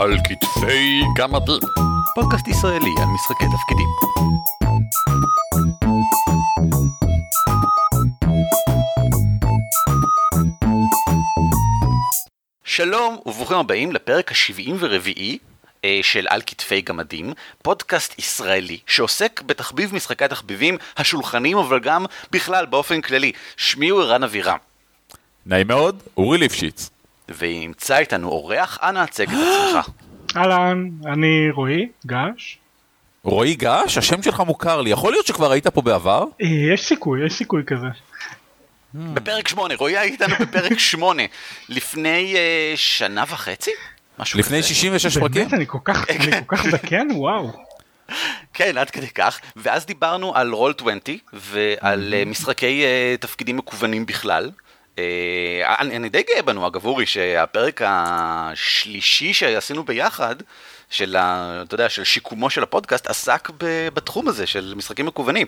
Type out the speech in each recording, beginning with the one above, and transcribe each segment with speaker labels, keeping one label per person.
Speaker 1: על כתפי גמדים. פודקאסט ישראלי על משחקי תפקידים. שלום וברוכים הבאים לפרק השבעים ורביעי אה, של על כתפי גמדים, פודקאסט ישראלי שעוסק בתחביב משחקי התחביבים השולחנים אבל גם בכלל באופן כללי. שמי הוא ערן אבירם.
Speaker 2: נעים מאוד, אורי ליפשיץ.
Speaker 1: וימצא איתנו אורח, אנא הצג את עצמך.
Speaker 3: אהלן, אני רועי, גש.
Speaker 2: רועי גש, השם שלך מוכר לי, יכול להיות שכבר היית פה בעבר?
Speaker 3: אה, יש סיכוי, יש סיכוי כזה.
Speaker 1: בפרק שמונה, רועי היה איתנו בפרק שמונה, לפני אה, שנה וחצי? משהו
Speaker 2: לפני
Speaker 1: כזה.
Speaker 2: 66 פרקים?
Speaker 3: באמת, אני כל כך, אני כל כך זקן, וואו.
Speaker 1: כן, עד כדי כך. ואז דיברנו על רול 20 ועל אה, משחקי תפקידים מקוונים בכלל. אה, אני, אני די גאה בנו, אגב, אורי, שהפרק השלישי שעשינו ביחד, של, ה, אתה יודע, של שיקומו של הפודקאסט, עסק ב, בתחום הזה של משחקים מקוונים.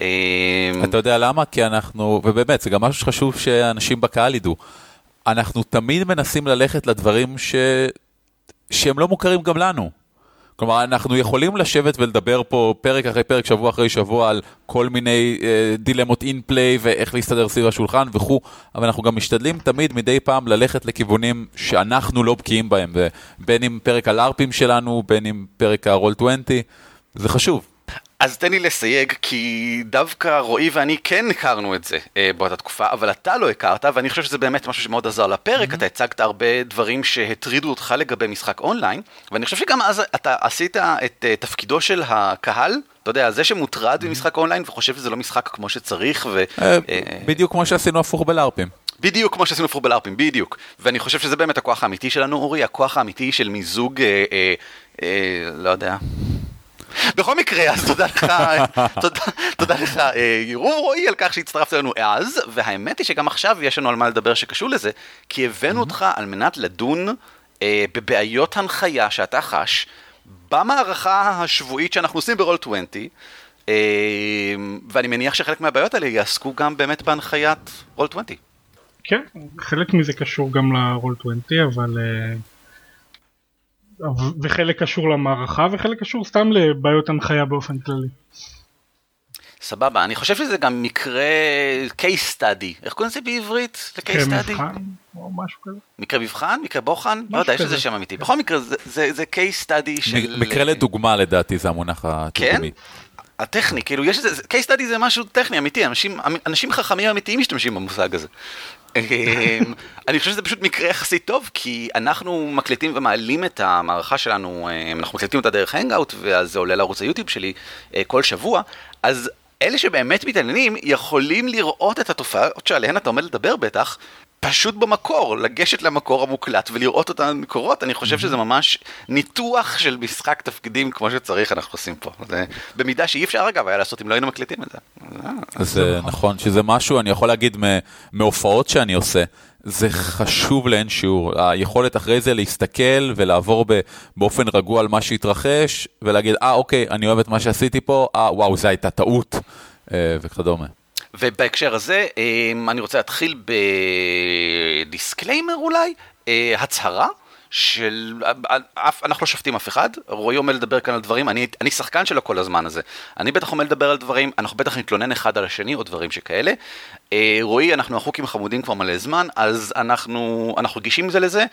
Speaker 1: אה,
Speaker 2: אתה יודע למה? כי אנחנו, ובאמת, זה גם משהו שחשוב שאנשים בקהל ידעו. אנחנו תמיד מנסים ללכת לדברים ש... שהם לא מוכרים גם לנו. כלומר, אנחנו יכולים לשבת ולדבר פה פרק אחרי פרק, שבוע אחרי שבוע, על כל מיני אה, דילמות אינפליי ואיך להסתדר סביב השולחן וכו', אבל אנחנו גם משתדלים תמיד מדי פעם ללכת לכיוונים שאנחנו לא בקיאים בהם, בין אם פרק הלארפים שלנו, בין אם פרק הרול 20, זה חשוב.
Speaker 1: אז תן לי לסייג, כי דווקא רועי ואני כן הכרנו את זה אה, באותה תקופה, אבל אתה לא הכרת, ואני חושב שזה באמת משהו שמאוד עזר לפרק, mm-hmm. אתה הצגת הרבה דברים שהטרידו אותך לגבי משחק אונליין, ואני חושב שגם אז אתה עשית את אה, תפקידו של הקהל, אתה יודע, זה שמוטרד mm-hmm. ממשחק אונליין וחושב שזה לא משחק כמו שצריך, ו...
Speaker 2: אה, בדיוק כמו שעשינו הפוך בלארפים.
Speaker 1: בדיוק כמו שעשינו הפוך בלארפים, בדיוק. ואני חושב שזה באמת הכוח האמיתי שלנו, אורי, הכוח האמיתי של מיזוג, אה, אה, אה, לא יודע. בכל מקרה, אז תודה לך, תודה, תודה לך, ירום רועי, על כך שהצטרפת אלינו אז, והאמת היא שגם עכשיו יש לנו על מה לדבר שקשור לזה, כי הבאנו אותך על מנת לדון אה, בבעיות הנחיה שאתה חש במערכה השבועית שאנחנו עושים ברול 20, אה, ואני מניח שחלק מהבעיות האלה יעסקו גם באמת בהנחיית רול 20.
Speaker 3: כן, חלק מזה קשור גם לרול 20, אבל... אה, וחלק קשור למערכה וחלק קשור סתם לבעיות הנחיה באופן כללי.
Speaker 1: סבבה, אני חושב שזה גם מקרה case study, איך קוראים לזה בעברית? ל-case study?
Speaker 3: מבחן או משהו כזה.
Speaker 1: מקרה מבחן? מקרה בוחן? לא יודע, יש לזה שם אמיתי. בכל מקרה, זה, זה, זה case study של...
Speaker 2: מקרה לדוגמה לדעתי זה המונח התרגומי.
Speaker 1: כן? הטכני, כאילו יש איזה, case study זה משהו טכני, אמיתי, אנשים, אנשים חכמים אמיתיים משתמשים במושג הזה. אני חושב שזה פשוט מקרה יחסית טוב, כי אנחנו מקליטים ומעלים את המערכה שלנו, אנחנו מקליטים אותה דרך הנגאוט, ואז זה עולה לערוץ היוטיוב שלי כל שבוע, אז אלה שבאמת מתעניינים יכולים לראות את התופעות שעליהן אתה עומד לדבר בטח, פשוט במקור, לגשת למקור המוקלט ולראות אותן מקורות, אני חושב שזה ממש ניתוח של משחק תפקידים כמו שצריך אנחנו עושים פה. זה במידה שאי אפשר אגב היה לעשות אם לא היינו מקליטים את זה.
Speaker 2: זה נכון, שזה משהו, אני יכול להגיד מהופעות שאני עושה, זה חשוב לאין שיעור. היכולת אחרי זה להסתכל ולעבור באופן רגוע על מה שהתרחש, ולהגיד, אה, אוקיי, אני אוהב את מה שעשיתי פה, אה, וואו, זו הייתה טעות, וכדומה.
Speaker 1: ובהקשר הזה, אני רוצה להתחיל ב disclaimer אולי, הצהרה. של... אנחנו לא שופטים אף אחד, רועי עומד לדבר כאן על דברים, אני, אני שחקן שלו כל הזמן הזה. אני בטח עומד לדבר על דברים, אנחנו בטח נתלונן אחד על השני או דברים שכאלה. רועי, אנחנו משחקים חמודים כבר מלא זמן, אז אנחנו, אנחנו רגישים זה לזה.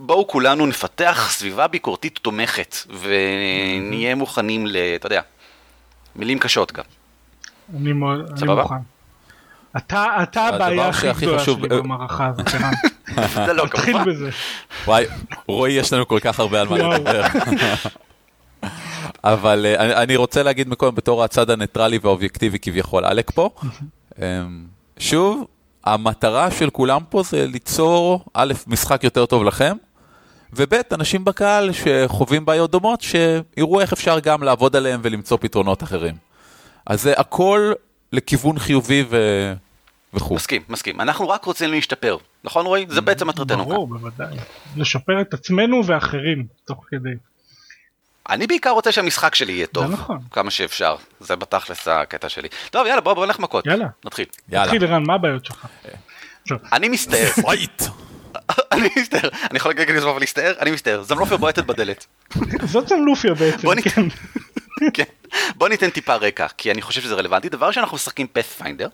Speaker 1: בואו כולנו נפתח סביבה ביקורתית תומכת, ונהיה מוכנים ל... אתה יודע, מילים קשות גם.
Speaker 3: אני מאוד, אני מוכן. אתה, אתה הבעיה הכי גדולה שלי במערכה הזאת,
Speaker 1: זה לא,
Speaker 3: תתחיל
Speaker 1: כמובן.
Speaker 3: בזה.
Speaker 2: וואי, רועי, יש לנו כל כך הרבה על מה לדבר. אבל אה, אני, אני רוצה להגיד מקודם, בתור הצד הניטרלי והאובייקטיבי כביכול, עלק פה, אמ, שוב, המטרה של כולם פה זה ליצור, א', משחק יותר טוב לכם, וב', אנשים בקהל שחווים בעיות דומות, שיראו איך אפשר גם לעבוד עליהם ולמצוא פתרונות אחרים. אז זה הכל לכיוון חיובי ו... וכו'.
Speaker 1: מסכים, מסכים. אנחנו רק רוצים להשתפר, נכון רועי? זה בעצם מטרתנו כאן.
Speaker 3: ברור, בוודאי. לשפר את עצמנו ואחרים, תוך כדי.
Speaker 1: אני בעיקר רוצה שהמשחק שלי יהיה טוב.
Speaker 3: נכון.
Speaker 1: כמה שאפשר. זה בתכלס הקטע שלי. טוב, יאללה, בוא, בוא נלך מכות.
Speaker 3: יאללה.
Speaker 1: נתחיל.
Speaker 2: יאללה.
Speaker 3: תתחיל ערן, מה הבעיות שלך?
Speaker 1: אני מסתער.
Speaker 2: fight!
Speaker 1: אני מסתער, אני יכול להגיד לזמן ולהסתער? אני מסתער, זמלופיה בועטת בדלת.
Speaker 3: זאת זמלופיה בעצם, כן.
Speaker 1: כן. בוא ניתן טיפה רקע, כי אני חושב שזה רלוונטי. דבר שאנחנו משחקים פאת'פיינדר.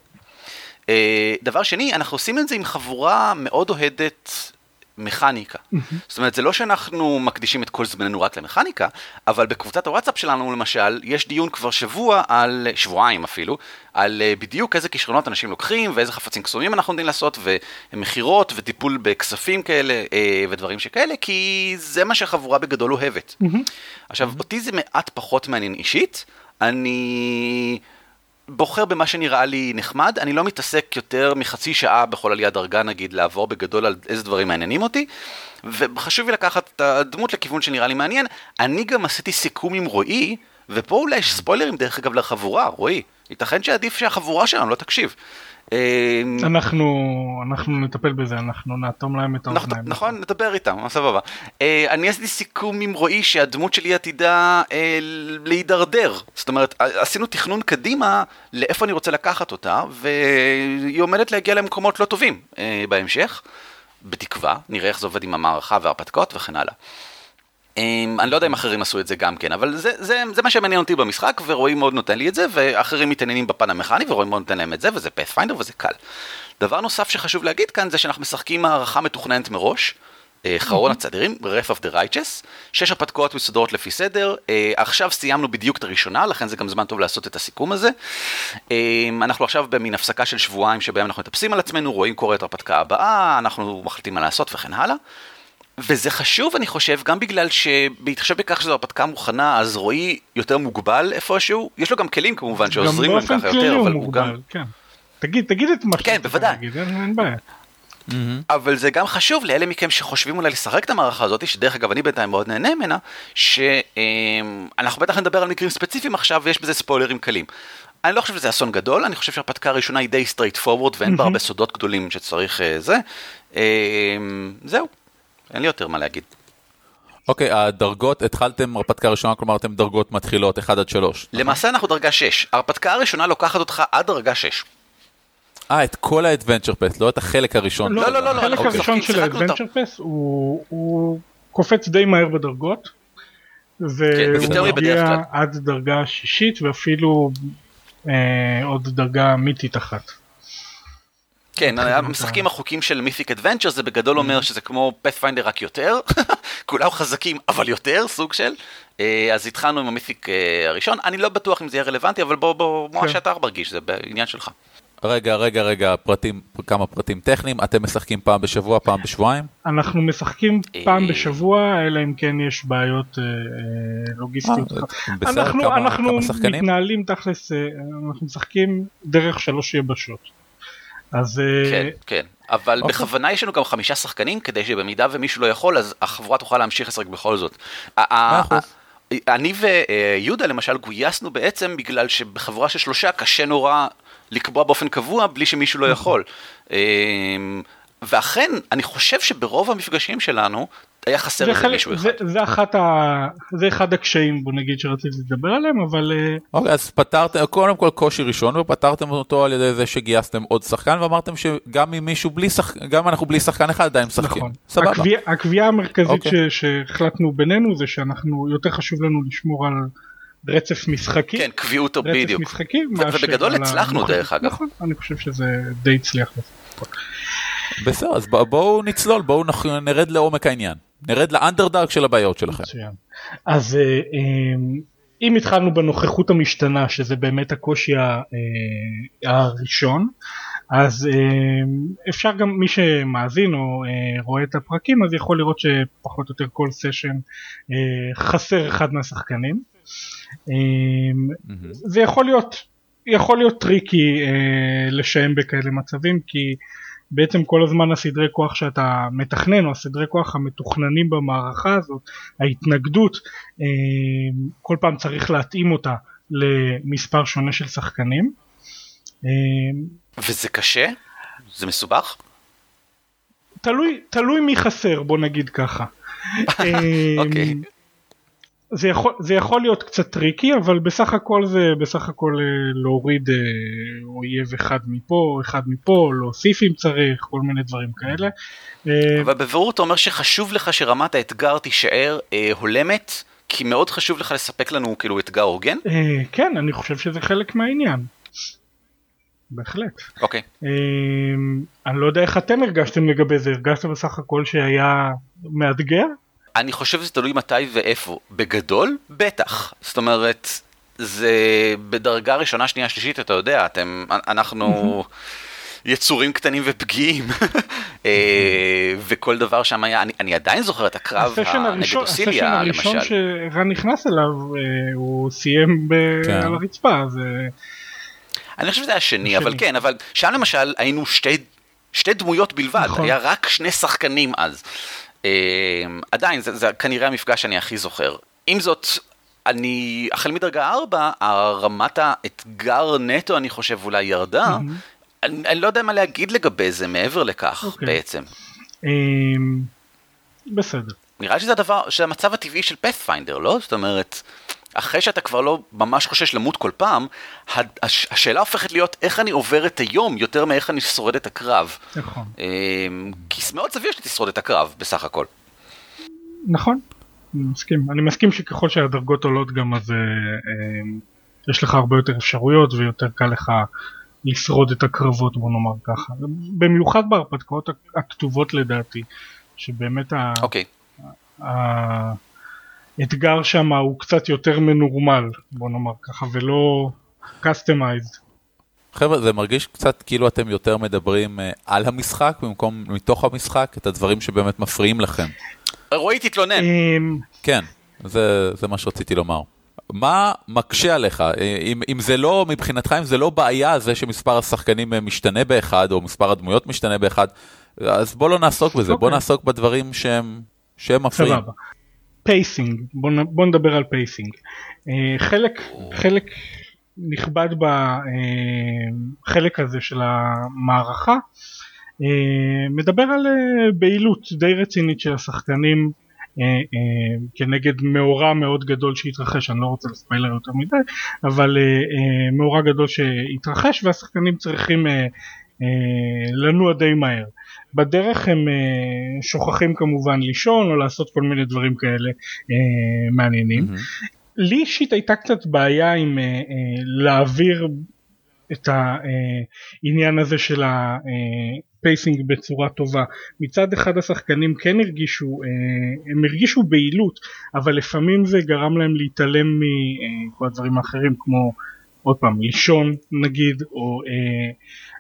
Speaker 1: דבר שני, אנחנו עושים את זה עם חבורה מאוד אוהדת מכניקה. זאת אומרת, זה לא שאנחנו מקדישים את כל זמננו רק למכניקה, אבל בקבוצת הוואטסאפ שלנו למשל, יש דיון כבר שבוע על, שבועיים אפילו, על אה, בדיוק איזה כישרונות אנשים לוקחים ואיזה חפצים קסומים אנחנו יודעים לעשות, ומכירות וטיפול בכספים כאלה אה, ודברים שכאלה, כי זה מה שהחבורה בגדול אוהבת. עכשיו, אותי זה מעט פחות מעניין אישית, אני... בוחר במה שנראה לי נחמד, אני לא מתעסק יותר מחצי שעה בכל עליית דרגה נגיד לעבור בגדול על איזה דברים מעניינים אותי, וחשוב לי לקחת את הדמות לכיוון שנראה לי מעניין. אני גם עשיתי סיכום עם רועי, ופה אולי יש ספוילרים דרך אגב לחבורה, רועי, ייתכן שעדיף שהחבורה שלנו לא תקשיב.
Speaker 3: אמ, אנחנו, אנחנו נטפל בזה, אנחנו נאטום להם את האוזניים.
Speaker 1: נכון, נדבר איתם, סבבה. אה, אני עשיתי סיכום עם רועי שהדמות שלי עתידה אה, להידרדר. זאת אומרת, עשינו תכנון קדימה לאיפה אני רוצה לקחת אותה, והיא עומדת להגיע למקומות לא טובים אה, בהמשך, בתקווה, נראה איך זה עובד עם המערכה וההרפתקאות וכן הלאה. אמ, אני לא יודע אם אחרים עשו את זה גם כן, אבל זה, זה, זה מה שמעניין אותי במשחק, ורועי מאוד נותן לי את זה, ואחרים מתעניינים בפן המכני, ורועי מאוד נותן להם את זה, וזה פאת'פיינדר וזה קל. דבר נוסף שחשוב להגיד כאן זה שאנחנו משחקים הערכה מתוכננת מראש, אה, חרון הצדירים, Wrath of the Righteous, שש הרפתקאות מסודרות לפי סדר, אה, עכשיו סיימנו בדיוק את הראשונה, לכן זה גם זמן טוב לעשות את הסיכום הזה. אה, אנחנו עכשיו במין הפסקה של שבועיים שבהם אנחנו מטפסים על עצמנו, רואים קורה את ההרפתקה הבאה, אנחנו מחליטים מה לעשות וכן הלאה. וזה חשוב, אני חושב, גם בגלל שבהתחשב בכך שזו הרפתקה מוכנה, אז רועי יותר מוגבל איפשהו. יש לו גם כלים כמובן שעוזרים להם ככה יותר,
Speaker 3: אבל הוא גם... כן. תגיד, תגיד את מה
Speaker 1: כן, בוודאי.
Speaker 3: להגיד, אין בעיה.
Speaker 1: Mm-hmm. אבל זה גם חשוב לאלה מכם שחושבים אולי לשחק את המערכה הזאת, שדרך אגב אני בינתיים מאוד נהנה ממנה, שאנחנו בטח נדבר על מקרים ספציפיים עכשיו ויש בזה ספוילרים קלים. אני לא חושב שזה אסון גדול, אני חושב שהרפתקה הראשונה היא די straightforward ואין בה הרבה סודות גדולים שצריך אה, זה. זהו, אין לי יותר מה להגיד.
Speaker 2: אוקיי, okay, הדרגות, התחלתם הרפתקה ראשונה, כלומר אתם דרגות מתחילות 1 עד 3.
Speaker 1: נכון? למעשה אנחנו דרגה 6. ההרפתקה הראשונה לוקחת אותך עד דרגה 6.
Speaker 2: אה, את כל האדוונצ'ר פס, לא את החלק הראשון.
Speaker 3: לא, לא, לא, לא. החלק הראשון של האדוונצ'ר פס הוא קופץ די מהר בדרגות. והוא כן, מגיע עד דרגה שישית ואפילו אה, עוד דרגה מיתית אחת.
Speaker 1: כן, המשחקים החוקים של מיתיק אדוונצ'ר זה בגדול אומר mm-hmm. שזה כמו פאת'פיינדר רק יותר, כולם חזקים אבל יותר, סוג של. אה, אז התחלנו עם המיתיק אה, הראשון, אני לא בטוח אם זה יהיה רלוונטי, אבל בוא, בוא, מה כן. שאתה מרגיש, זה בעניין שלך.
Speaker 2: רגע, רגע, רגע, פרטים, כמה פרטים טכניים, אתם משחקים פעם בשבוע, פעם בשבועיים?
Speaker 3: אנחנו משחקים פעם אה. בשבוע, אלא אם כן יש בעיות לוגיסטיות. אנחנו מתנהלים תכלס, אנחנו משחקים דרך שלוש יבשות. אז...
Speaker 1: אה, כן, כן. אבל אוקיי. בכוונה יש לנו גם חמישה שחקנים, כדי שבמידה ומישהו לא יכול, אז החבורה תוכל להמשיך לשחק בכל זאת. אני ויהודה למשל גויסנו בעצם בגלל שבחבורה של שלושה קשה נורא לקבוע באופן קבוע בלי שמישהו לא נכון. יכול. אמ, ואכן, אני חושב שברוב המפגשים שלנו, היה חסר איזה מישהו אחד.
Speaker 3: זה, זה, אחת ה... זה אחד הקשיים בוא נגיד שרציתי לדבר עליהם אבל... אה,
Speaker 2: אוקיי אז פתרתם קודם כל קושי ראשון ופתרתם אותו על ידי זה שגייסתם עוד שחקן ואמרתם שגם אם מישהו בלי שחקן גם אנחנו בלי שחקן אחד עדיין משחקים. נכון.
Speaker 3: סבבה. הקביע, הקביעה המרכזית אוקיי. ש, שהחלטנו בינינו זה שאנחנו יותר חשוב לנו לשמור על רצף משחקי.
Speaker 1: כן קביעות בדיוק.
Speaker 3: משחקי.
Speaker 1: ובגדול הצלחנו דרך אגב.
Speaker 3: נכון אני חושב שזה די הצליח.
Speaker 2: בסדר אז בואו נצלול בואו נרד לעומק העניין. נרד ל Underdark של הבעיות שלכם. מצוין.
Speaker 3: אז אה, אמ, אם התחלנו בנוכחות המשתנה שזה באמת הקושי אה, הראשון אז אמ, אפשר גם מי שמאזין או אה, רואה את הפרקים אז יכול לראות שפחות או יותר כל סשן חסר אחד מהשחקנים. Mm-hmm. זה יכול להיות יכול להיות tricky לשם בכאלה מצבים כי בעצם כל הזמן הסדרי כוח שאתה מתכנן או הסדרי כוח המתוכננים במערכה הזאת, ההתנגדות, אה, כל פעם צריך להתאים אותה למספר שונה של שחקנים.
Speaker 1: אה, וזה קשה? זה מסובך?
Speaker 3: תלוי, תלוי מי חסר בוא נגיד ככה.
Speaker 1: אוקיי.
Speaker 3: זה יכול, זה יכול להיות קצת tricky אבל בסך הכל זה בסך הכל אה, להוריד אה, אויב אחד מפה אחד מפה להוסיף אם צריך כל מיני דברים כאלה.
Speaker 1: אה, אבל בבירור אתה אומר שחשוב לך שרמת האתגר תישאר אה, הולמת כי מאוד חשוב לך לספק לנו כאילו אתגר הוגן?
Speaker 3: אה, כן אני חושב שזה חלק מהעניין. בהחלט.
Speaker 1: אוקיי.
Speaker 3: Okay. אני לא יודע איך אתם הרגשתם לגבי זה הרגשתם בסך הכל שהיה מאתגר?
Speaker 1: אני חושב שזה תלוי מתי ואיפה. בגדול, בטח. זאת אומרת, זה בדרגה ראשונה, שנייה, שלישית, אתה יודע, אתם, אנחנו יצורים קטנים ופגיעים, אה, וכל דבר שם היה, אני, אני עדיין זוכר את הקרב
Speaker 3: נגד אוסיליה, למשל. הסשן הראשון שרן נכנס אליו, אה, הוא סיים ב... כן. על הרצפה, זה...
Speaker 1: אני חושב שזה היה שני, אבל כן, אבל שם למשל היינו שתי, שתי דמויות בלבד, נכון. היה רק שני שחקנים אז. אמ, עדיין, זה, זה כנראה המפגש שאני הכי זוכר. עם זאת, אני, החל מדרגה 4, הרמת האתגר נטו, אני חושב, אולי ירדה. Mm-hmm. אני, אני לא יודע מה להגיד לגבי זה מעבר לכך, okay. אוקיי. בעצם. Um,
Speaker 3: בסדר.
Speaker 1: נראה לי שזה הדבר, שזה המצב הטבעי של פאת'פיינדר, לא? זאת אומרת, אחרי שאתה כבר לא ממש חושש למות כל פעם, השאלה הופכת להיות איך אני עובר את היום יותר מאיך אני שורד את הקרב.
Speaker 3: נכון.
Speaker 1: אמ, כי מאוד סביר שאתה תשרוד את הקרב בסך הכל.
Speaker 3: נכון, אני מסכים. אני מסכים שככל שהדרגות עולות גם אז אה, אה, יש לך הרבה יותר אפשרויות ויותר קל לך לשרוד את הקרבות בוא נאמר ככה. במיוחד בהרפתקאות הכתובות לדעתי, שבאמת ה...
Speaker 1: אוקיי.
Speaker 3: ה... האתגר שם הוא קצת יותר מנורמל בוא נאמר ככה ולא customized.
Speaker 2: חבר'ה זה מרגיש קצת כאילו אתם יותר מדברים uh, על המשחק במקום מתוך המשחק את הדברים שבאמת מפריעים לכם.
Speaker 1: רועי תתלונן.
Speaker 3: אמ,
Speaker 2: כן זה, זה מה שרציתי לומר. מה מקשה עליך אה, אם, אם זה לא מבחינתך אם זה לא בעיה זה שמספר השחקנים אה, משתנה באחד או מספר הדמויות משתנה באחד אז בוא לא נעסוק בזה okay. בוא אוקיי. נעסוק בדברים שהם, שהם מפריעים. סבבה.
Speaker 3: pacing בוא, בוא נדבר על pacing. uh, חלק חלק נכבד בחלק uh, הזה של המערכה uh, מדבר על בהילות די רצינית של השחקנים כנגד מאורע מאוד גדול שהתרחש אני לא רוצה לספיילר יותר מדי אבל מאורע גדול שהתרחש והשחקנים צריכים לנוע די מהר בדרך הם uh, שוכחים כמובן לישון או לעשות כל מיני דברים כאלה uh, מעניינים. Mm-hmm. לי אישית הייתה קצת בעיה עם uh, uh, להעביר את העניין הזה של ה pacing בצורה טובה. מצד אחד השחקנים כן הרגישו, הם הרגישו בהילות, אבל לפעמים זה גרם להם להתעלם מכל הדברים האחרים כמו עוד פעם לישון נגיד או אה,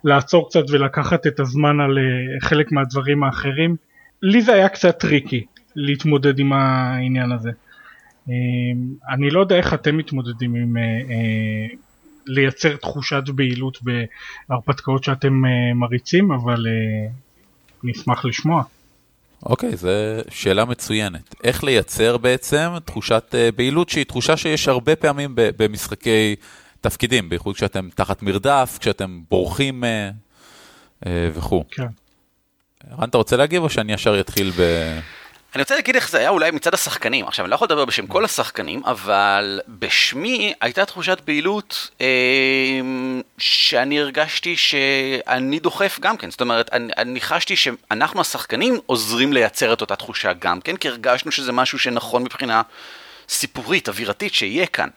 Speaker 3: לעצור קצת ולקחת את הזמן על אה, חלק מהדברים האחרים. לי זה היה קצת tricky להתמודד עם העניין הזה. אה, אני לא יודע איך אתם מתמודדים עם אה, אה, לייצר תחושת בהילות בהרפתקאות שאתם אה, מריצים אבל אה, נשמח לשמוע.
Speaker 2: אוקיי, זו שאלה מצוינת. איך לייצר בעצם תחושת uh, בהילות שהיא תחושה שיש הרבה פעמים במשחקי תפקידים, בייחוד כשאתם תחת מרדף, כשאתם בורחים אה, אה, וכו'.
Speaker 3: כן.
Speaker 2: רן, אתה רוצה להגיב או שאני ישר אתחיל ב...
Speaker 1: אני רוצה להגיד איך זה היה אולי מצד השחקנים. עכשיו, אני לא יכול לדבר בשם כל השחקנים, אבל בשמי הייתה תחושת פעילות אה, שאני הרגשתי שאני דוחף גם כן. זאת אומרת, אני, אני חשתי שאנחנו השחקנים עוזרים לייצר את אותה תחושה גם כן, כי הרגשנו שזה משהו שנכון מבחינה סיפורית, אווירתית, שיהיה כאן.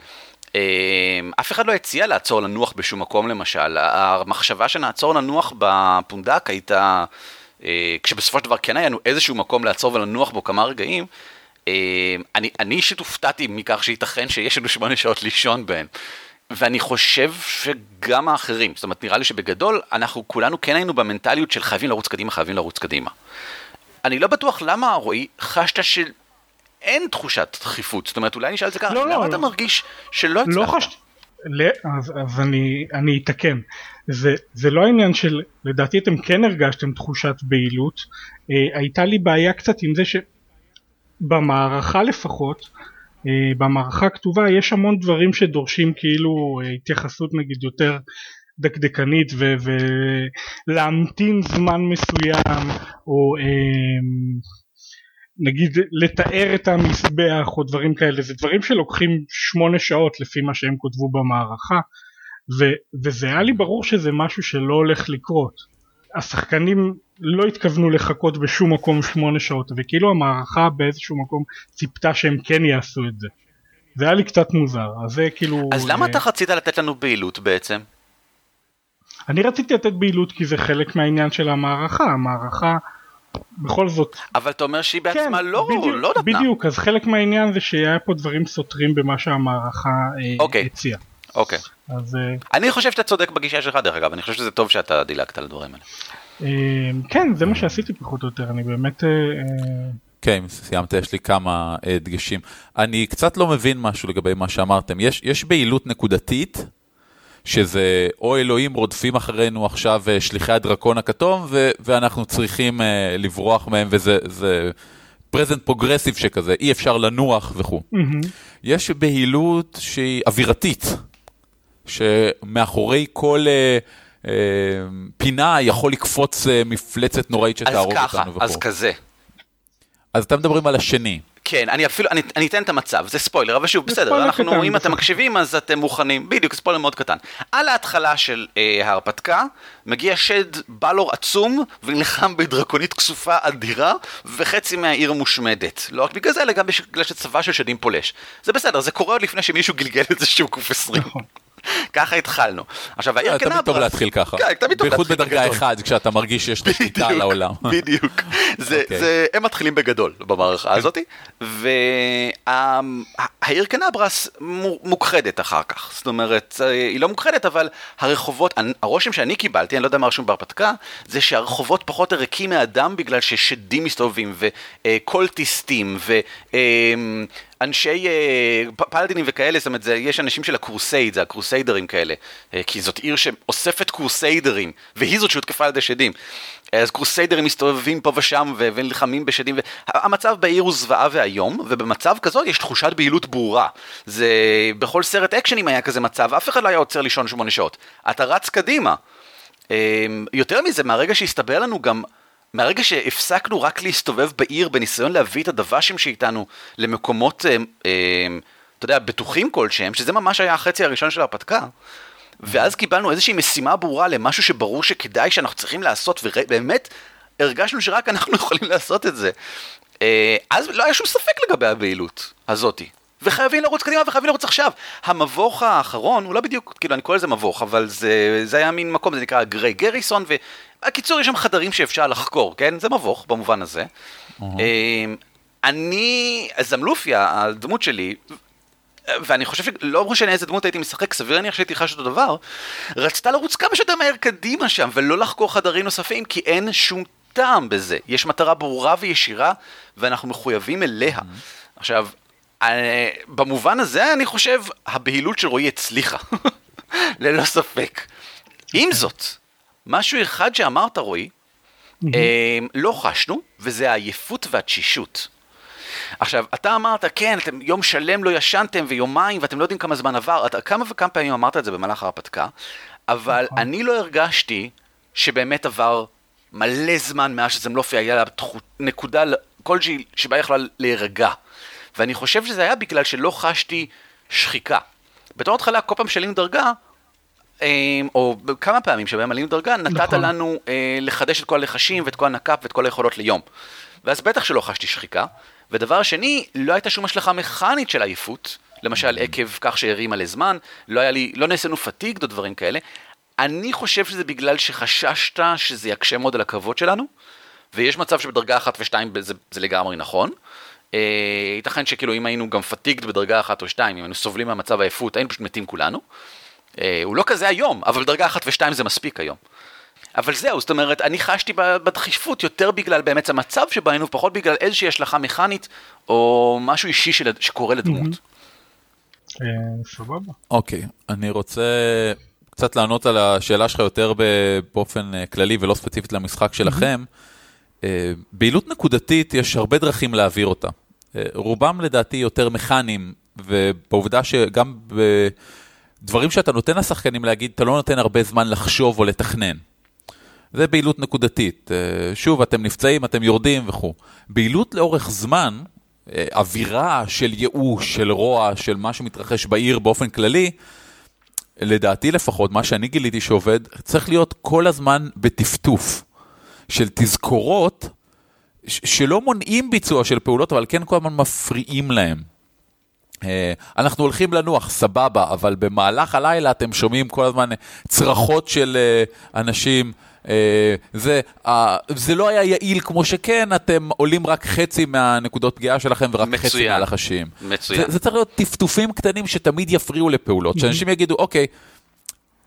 Speaker 1: אמ, אף אחד לא הציע לעצור לנוח בשום מקום למשל, המחשבה שנעצור לנוח בפונדק הייתה, אה, כשבסופו של דבר כן היה לנו איזשהו מקום לעצור ולנוח בו כמה רגעים, אמ, אני, אני אישית הופתעתי מכך שייתכן שיש לנו שמונה שעות לישון בהן. ואני חושב שגם האחרים, זאת אומרת נראה לי שבגדול אנחנו כולנו כן היינו במנטליות של חייבים לרוץ קדימה, חייבים לרוץ קדימה. אני לא בטוח למה רועי חשת של... אין תחושת דחיפות, זאת אומרת אולי נשאל את זה ככה, לא, למה לא, אתה לא. מרגיש שלא הצלחת? לא חש...
Speaker 3: אז, אז אני, אני אתקן, זה, זה לא העניין של, לדעתי אתם כן הרגשתם תחושת בהילות, אה, הייתה לי בעיה קצת עם זה שבמערכה לפחות, אה, במערכה הכתובה יש המון דברים שדורשים כאילו אה, התייחסות נגיד יותר דקדקנית ולהמתין זמן מסוים או אה, נגיד לתאר את המזבח או דברים כאלה זה דברים שלוקחים שמונה שעות לפי מה שהם כותבו במערכה ו, וזה היה לי ברור שזה משהו שלא הולך לקרות. השחקנים לא התכוונו לחכות בשום מקום שמונה שעות וכאילו המערכה באיזשהו מקום ציפתה שהם כן יעשו את זה. זה היה לי קצת מוזר אז זה כאילו
Speaker 1: אז למה
Speaker 3: אה,
Speaker 1: אתה רצית לתת לנו בהילות בעצם?
Speaker 3: אני רציתי לתת בהילות כי זה חלק מהעניין של המערכה. המערכה בכל זאת
Speaker 1: אבל אתה אומר שהיא בעצמה לא,
Speaker 3: כן, בדיוק,
Speaker 1: לא נתנה.
Speaker 3: בדיוק, אז חלק מהעניין זה שהיה פה דברים סותרים במה שהמערכה אה,
Speaker 1: אוקיי.
Speaker 3: הציעה.
Speaker 1: אוקיי.
Speaker 3: אז אה,
Speaker 1: אני חושב שאתה צודק בגישה שלך דרך אגב, אני חושב שזה טוב שאתה דילגת על הדברים האלה.
Speaker 3: אה, כן, זה מה שעשיתי פחות או יותר, אני באמת...
Speaker 2: כן, אם סיימת, יש לי כמה דגשים. אני קצת לא מבין משהו לגבי מה שאמרתם. יש, יש בהילות נקודתית, שזה או אלוהים רודפים אחרינו עכשיו אה, שליחי הדרקון הכתום, ו- ואנחנו צריכים אה, לברוח מהם, וזה זה present progressive שכזה, אי אפשר לנוח וכו'.
Speaker 3: מהמם.
Speaker 2: יש בהילות שהיא אווירתית, שמאחורי כל אה, פינה יכול לקפוץ מפלצת נוראית
Speaker 1: אז
Speaker 2: שתהרוג
Speaker 1: ככה,
Speaker 2: אותנו וכו'.
Speaker 1: אז כזה.
Speaker 2: אז אתם מדברים על השני.
Speaker 1: כן, אני אפילו, אני, אני אתן את המצב, זה ספוילר, אבל שוב, בסדר,
Speaker 3: ספוילר
Speaker 1: אנחנו,
Speaker 3: קטן,
Speaker 1: אם אתם
Speaker 3: בסדר.
Speaker 1: מקשיבים אז אתם מוכנים, בדיוק, ספוילר מאוד קטן. על ההתחלה של אה, ההרפתקה, מגיע שד בלור עצום, ונלחם בדרקונית כסופה אדירה, וחצי מהעיר מושמדת. לא רק בגלל זה, אלא גם בגלל שצבא של שדים פולש. זה בסדר, זה קורה עוד לפני שמישהו גלגל את זה שהוא קוף 20. ככה התחלנו. עכשיו, העיר
Speaker 2: אה,
Speaker 1: קנברס...
Speaker 2: תמיד טוב להתחיל ככה.
Speaker 1: כן, תמיד טוב
Speaker 2: בייחוד
Speaker 1: להתחיל
Speaker 2: בדרגה
Speaker 1: בגדול.
Speaker 2: אחד, כשאתה מרגיש שיש לך שליטה על העולם.
Speaker 1: בדיוק.
Speaker 2: אוקיי.
Speaker 1: הם מתחילים בגדול במערכה הזאתי, והעיר קנברס מו- מוכחדת אחר כך. זאת אומרת, אה, היא לא מוכחדת, אבל הרחובות, הרושם שאני קיבלתי, אני לא יודע מה רשום בהרפתקה, זה שהרחובות פחות ריקים מאדם בגלל ששדים מסתובבים, וקולטיסטים, ואנשי אה, פ- פלדינים וכאלה, זאת אומרת, זה, יש אנשים של הקרוסייד, זה הקרוסיידרים כאלה, אה, כי זאת עיר שאוספת קרוסיידרים, והיא זאת שהותקפה על ידי שדים. אז קרוסיידרים מסתובבים פה ושם ונלחמים בשדים, והמצב בעיר הוא זוועה ואיום, ובמצב כזאת יש תחושת בהילות ברורה. זה, בכל סרט אקשנים היה כזה מצב, אף אחד לא היה עוצר לישון שמונה שעות. אתה רץ קדימה. אמ, יותר מזה, מהרגע שהסתבר לנו גם, מהרגע שהפסקנו רק להסתובב בעיר בניסיון להביא את הדוושים שאיתנו למקומות, אמ, אמ, אתה יודע, בטוחים כלשהם, שזה ממש היה החצי הראשון של ההרפתקה, ואז קיבלנו איזושהי משימה ברורה למשהו שברור שכדאי שאנחנו צריכים לעשות, ובאמת הרגשנו שרק אנחנו יכולים לעשות את זה. אה, אז לא היה שום ספק לגבי הבהילות הזאתי. וחייבים לרוץ קדימה וחייבים לרוץ עכשיו. המבוך האחרון, הוא לא בדיוק, כאילו אני קורא לזה מבוך, אבל זה, זה היה מין מקום, זה נקרא גריי גריסון, והקיצור יש שם חדרים שאפשר לחקור, כן? זה מבוך במובן הזה. אה, אני, זמלופיה, הדמות שלי, ואני חושב שלא משנה איזה דמות הייתי משחק, סביר להניח שהייתי חש אותו דבר, רצתה לרוץ כמה שיותר מהר קדימה שם, ולא לחקור חדרים נוספים, כי אין שום טעם בזה. יש מטרה ברורה וישירה, ואנחנו מחויבים אליה. עכשיו, אה, במובן הזה אני חושב, הבהילות של רועי הצליחה, ללא ספק. עם זאת, משהו אחד שאמרת, רועי, אה, לא חשנו, וזה העייפות והתשישות. עכשיו, אתה אמרת, כן, אתם יום שלם לא ישנתם ויומיים ואתם לא יודעים כמה זמן עבר, אתה כמה וכמה פעמים אמרת את זה במהלך ההרפתקה, אבל אני לא הרגשתי שבאמת עבר מלא זמן מאז שזמלופי היה לה נקודה כלשהי שבה יכלה להירגע. ואני חושב שזה היה בגלל שלא חשתי שחיקה. בתור התחלה, כל פעם שעלינו דרגה, אה, או כמה פעמים שבהם עלינו דרגה, נתת
Speaker 3: נכון.
Speaker 1: לנו אה, לחדש את כל הלחשים ואת כל הנקאפ ואת כל היכולות ליום. ואז בטח שלא חשתי שחיקה. ודבר שני, לא הייתה שום השלכה מכנית של עייפות, למשל עקב כך שהרימה לזמן, לא היה לי, לא נעשינו פתיגד או דברים כאלה. אני חושב שזה בגלל שחששת שזה יקשה מאוד על הקרבות שלנו, ויש מצב שבדרגה אחת ושתיים זה, זה לגמרי נכון. אה, ייתכן שכאילו אם היינו גם פתיגד בדרגה אחת או שתיים, אם היינו סובלים מהמצב העייפות, היינו פשוט מתים כולנו. אה, הוא לא כזה היום, אבל בדרגה אחת ושתיים זה מספיק היום. אבל זהו, זאת אומרת, אני חשתי בדחיפות יותר בגלל באמת המצב שבו היינו, פחות בגלל איזושהי השלכה מכנית, או משהו אישי של, שקורה לדמות.
Speaker 3: אה, סבבה.
Speaker 2: אוקיי, אני רוצה קצת לענות על השאלה שלך יותר באופן אה, כללי ולא ספציפית למשחק שלכם. אה, בהילות נקודתית יש הרבה דרכים להעביר אותה. אה, רובם לדעתי יותר מכניים, ובעובדה שגם בדברים שאתה נותן לשחקנים להגיד, אתה לא נותן הרבה זמן לחשוב או לתכנן. זה בהילות נקודתית. אה, שוב, אתם נפצעים, אתם יורדים וכו'. בהילות לאורך זמן, אה, אווירה של ייאוש, של רוע, של מה שמתרחש בעיר באופן כללי, לדעתי לפחות, מה שאני גיליתי שעובד, צריך להיות כל הזמן בטפטוף של תזכורות שלא מונעים ביצוע של פעולות, אבל כן כל הזמן מפריעים להם. אה, אנחנו הולכים לנוח, סבבה, אבל במהלך הלילה אתם שומעים כל הזמן צרחות של אה, אנשים. אה, זה, זה לא היה יעיל כמו שכן, אתם עולים רק חצי מהנקודות פגיעה שלכם ורק מצוין, חצי מהלחשים.
Speaker 1: מצוין.
Speaker 2: זה, זה צריך להיות טפטופים קטנים שתמיד יפריעו לפעולות, שאנשים יגידו, אוקיי,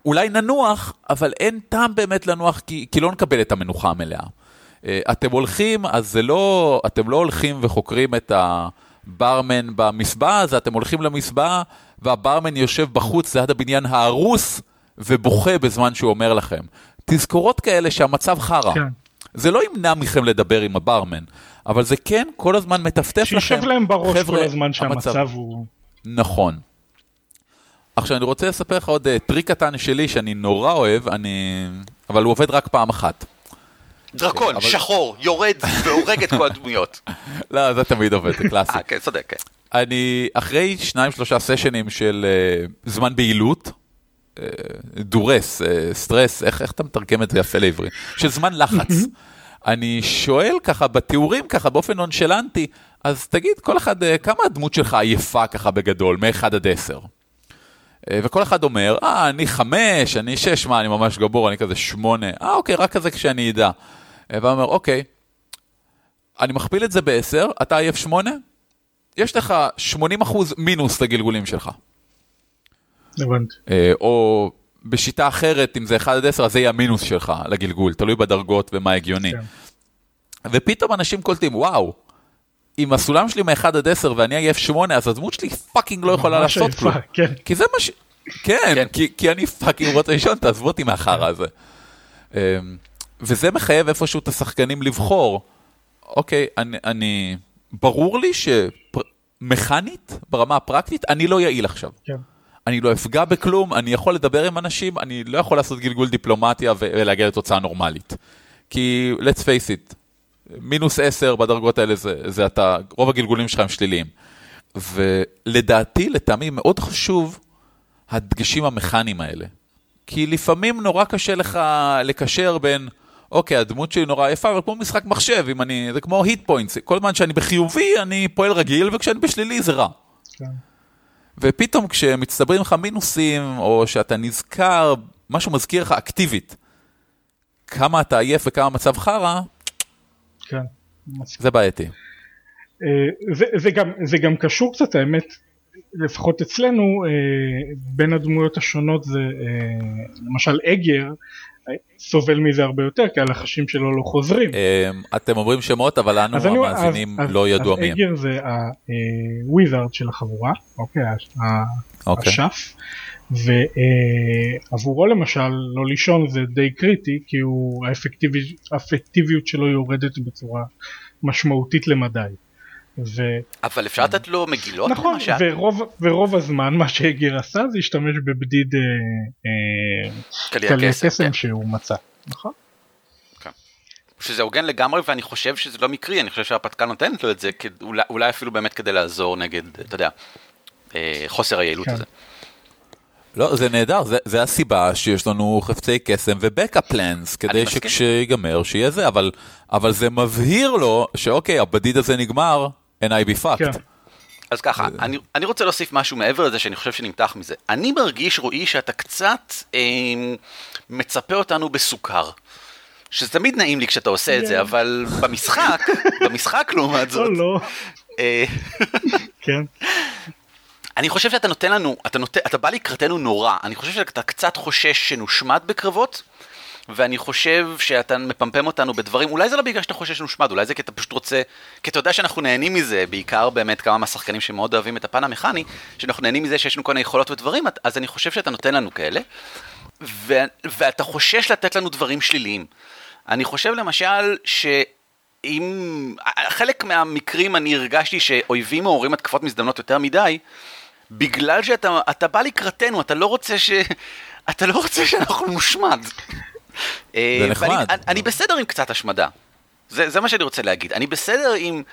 Speaker 2: אולי ננוח, אבל אין טעם באמת לנוח כי, כי לא נקבל את המנוחה המלאה. אתם הולכים, אז זה לא, אתם לא הולכים וחוקרים את ה... ברמן במסבע, אז אתם הולכים למסבע, והברמן יושב בחוץ ליד הבניין ההרוס, ובוכה בזמן שהוא אומר לכם. תזכורות כאלה שהמצב חרא. כן. זה לא ימנע מכם לדבר עם הברמן, אבל זה כן כל הזמן מטפטף לכם.
Speaker 3: שישב להם בראש חבר'ה, כל הזמן שהמצב המצב... הוא...
Speaker 2: נכון. עכשיו אני רוצה לספר לך עוד uh, טריק קטן שלי שאני נורא אוהב, אני... אבל הוא עובד רק פעם אחת.
Speaker 1: דרקון, אבל... שחור, יורד והורג את כל הדמויות.
Speaker 2: לא, זה תמיד עובד, זה קלאסי.
Speaker 1: אה, כן, צודק, כן.
Speaker 2: אני, אחרי שניים שלושה סשנים של uh, זמן בהילות, uh, דורס, uh, סטרס, איך, איך אתה מתרגם את זה יפה לעברי? של זמן לחץ. אני שואל ככה בתיאורים, ככה באופן נונשלנטי, אז תגיד, כל אחד, uh, כמה הדמות שלך עייפה ככה בגדול, מ-1 עד 10? וכל אחד אומר, אה, אני חמש, אני שש, מה, אני ממש גבור, אני כזה שמונה. אה, אוקיי, רק כזה כשאני אדע. ואומר, אוקיי, אני מכפיל את זה ב-10, אתה עייף 8, יש לך 80% מינוס לגלגולים שלך.
Speaker 3: הבנתי.
Speaker 2: אה, או בשיטה אחרת, אם זה 1 עד 10, אז זה יהיה המינוס שלך לגלגול, תלוי בדרגות ומה הגיוני. כן. ופתאום אנשים קולטים, וואו, אם הסולם שלי מ-1 עד 10 ואני עייף 8, אז הדמות שלי fucking לא יכולה לעשות כלום. כן. כי זה מה ש... כן, כן. כי, כי אני fucking רוצה לישון, תעזבו אותי מהחרא הזה. אמ, וזה מחייב איפשהו את השחקנים לבחור. אוקיי, אני, אני... ברור לי שמכנית, ברמה הפרקטית, אני לא יעיל עכשיו. כן. אני לא אפגע בכלום, אני יכול לדבר עם אנשים, אני לא יכול לעשות גלגול דיפלומטיה ולהגיע לתוצאה נורמלית. כי, let's face it, מינוס עשר בדרגות האלה זה, זה אתה, רוב הגלגולים שלך הם שליליים. ולדעתי, לטעמי, מאוד חשוב הדגשים המכניים האלה. כי לפעמים נורא קשה לך לקשר בין אוקיי, הדמות שלי נורא יפה, אבל כמו משחק מחשב, אם אני, זה כמו היט פוינטס, כל זמן שאני בחיובי, אני פועל רגיל, וכשאני בשלילי זה רע. כן. ופתאום כשמצטברים לך מינוסים, או שאתה נזכר, משהו מזכיר לך אקטיבית, כמה אתה עייף וכמה מצב חרא,
Speaker 3: כן.
Speaker 2: זה בעייתי.
Speaker 3: אה, זה, זה, גם, זה גם קשור קצת, האמת, לפחות אצלנו, אה, בין הדמויות השונות זה, אה, למשל אגר, סובל מזה הרבה יותר, כי הלחשים שלו לא חוזרים.
Speaker 2: אתם אומרים שמות, אבל לנו המאזינים לא ידוע מי הם.
Speaker 3: אז אגר זה הוויזארד של החבורה, אוקיי, אוקיי. השף. ועבורו למשל לא לישון זה די קריטי כי הוא האפקטיביות שלו יורדת בצורה משמעותית למדי.
Speaker 1: ו... אבל אפשר לתת לו מגילות
Speaker 3: נכון, למשל? ורוב, ורוב הזמן מה שהגיר עשה זה להשתמש בבדיד אה, אה, קליע קסם כן. שהוא מצא, נכון?
Speaker 1: כן. שזה הוגן לגמרי ואני חושב שזה לא מקרי, אני חושב שהרפתקה נותנת לו את זה אולי, אולי אפילו באמת כדי לעזור נגד, אתה יודע, אה, חוסר היעילות כן. הזה.
Speaker 2: לא, זה נהדר, זה, זה הסיבה שיש לנו חפצי קסם ובקאפ פלנס, כדי שכשיגמר שיהיה זה, אבל, אבל זה מבהיר לו שאוקיי, הבדיד הזה נגמר, and I be fucked. כן.
Speaker 1: אז ככה, אני, אני רוצה להוסיף משהו מעבר לזה שאני חושב שנמתח מזה. אני מרגיש, רועי, שאתה קצת אה, מצפה אותנו בסוכר. שזה תמיד נעים לי כשאתה עושה את זה, אבל במשחק, במשחק לעומת זאת.
Speaker 3: לא, לא. אה, כן.
Speaker 1: אני חושב שאתה נותן לנו, אתה, נות... אתה בא לקראתנו נורא, אני חושב שאתה קצת חושש שנושמד בקרבות, ואני חושב שאתה מפמפם אותנו בדברים, אולי זה לא בגלל שאתה חושש שנושמד, אולי זה כי אתה פשוט רוצה, כי אתה יודע שאנחנו נהנים מזה, בעיקר באמת כמה מהשחקנים שמאוד אוהבים את הפן המכני, שאנחנו נהנים מזה שיש לנו כל מיני יכולות ודברים, אז אני חושב שאתה נותן לנו כאלה, ו... ואתה חושש לתת לנו דברים שליליים. אני חושב למשל ש... אם חלק מהמקרים אני הרגשתי שאויבים מעוררים התקפות מזדמנות יותר מדי, בגלל שאתה בא לקראתנו, אתה לא רוצה ש... אתה לא רוצה שאנחנו נושמד. אה,
Speaker 2: זה נחמד.
Speaker 1: ואני- אני- אני בסדר עם קצת השמדה. זה, זה מה שאני רוצה להגיד. אני בסדר עם...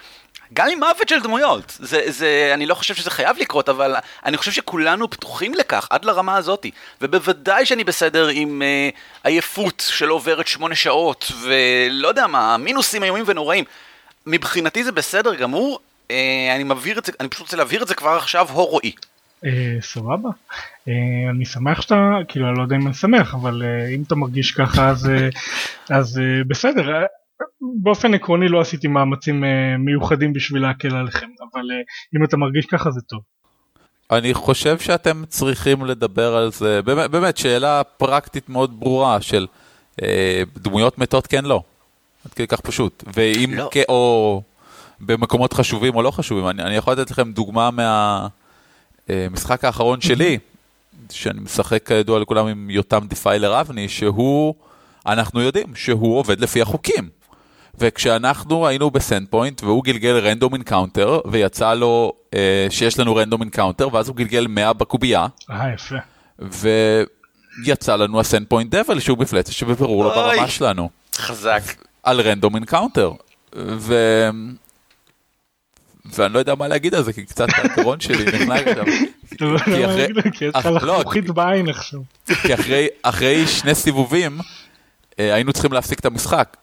Speaker 1: גם עם מוות של דמויות. זה, זה, אני לא חושב שזה חייב לקרות, אבל אני חושב שכולנו פתוחים לכך עד לרמה הזאת. ובוודאי שאני בסדר עם אה, עייפות שלא עוברת שמונה שעות, ולא יודע מה, מינוסים איומים ונוראים. מבחינתי זה בסדר גמור. אה, אני מבהיר את זה, אני פשוט רוצה להבהיר את זה כבר עכשיו, הו רועי.
Speaker 3: אה, סבבה. אה, אני שמח שאתה, כאילו אני לא יודע אם אני שמח, אבל אה, אם אתה מרגיש ככה אז, אה, אז אה, בסדר. אה, באופן עקרוני לא עשיתי מאמצים אה, מיוחדים בשביל להקל עליכם, אבל אה, אם אתה מרגיש ככה זה טוב.
Speaker 2: אני חושב שאתם צריכים לדבר על זה, באמת, באמת שאלה פרקטית מאוד ברורה של אה, דמויות מתות כן לא. עד כדי כך פשוט. ואם
Speaker 1: לא.
Speaker 2: כן, או במקומות חשובים או לא חשובים, אני, אני יכול לתת לכם דוגמה מהמשחק האחרון שלי, שאני משחק כידוע לכולם עם יותם Defiler אבני, שהוא, אנחנו יודעים שהוא עובד לפי החוקים. וכשאנחנו היינו ב Sandpoint והוא גלגל random encounter ויצא לו אה, שיש לנו random encounter ואז הוא גלגל 100 בקובייה
Speaker 3: אה יפה.
Speaker 2: ויצא לנו ה Sandpoint Devil שהוא מפלצת שבבירור לא. ברמה שלנו
Speaker 1: חזק.
Speaker 2: על random encounter. ו... ואני לא יודע מה להגיד על זה כי קצת הגרון שלי נחנק עכשיו.
Speaker 3: אתה
Speaker 2: כי אחרי-
Speaker 3: להגיד לך, כי יש לך
Speaker 2: אך-
Speaker 3: לחוכית בעין עכשיו.
Speaker 2: כי אחרי, אחרי שני סיבובים אה, היינו צריכים להפסיק את המשחק.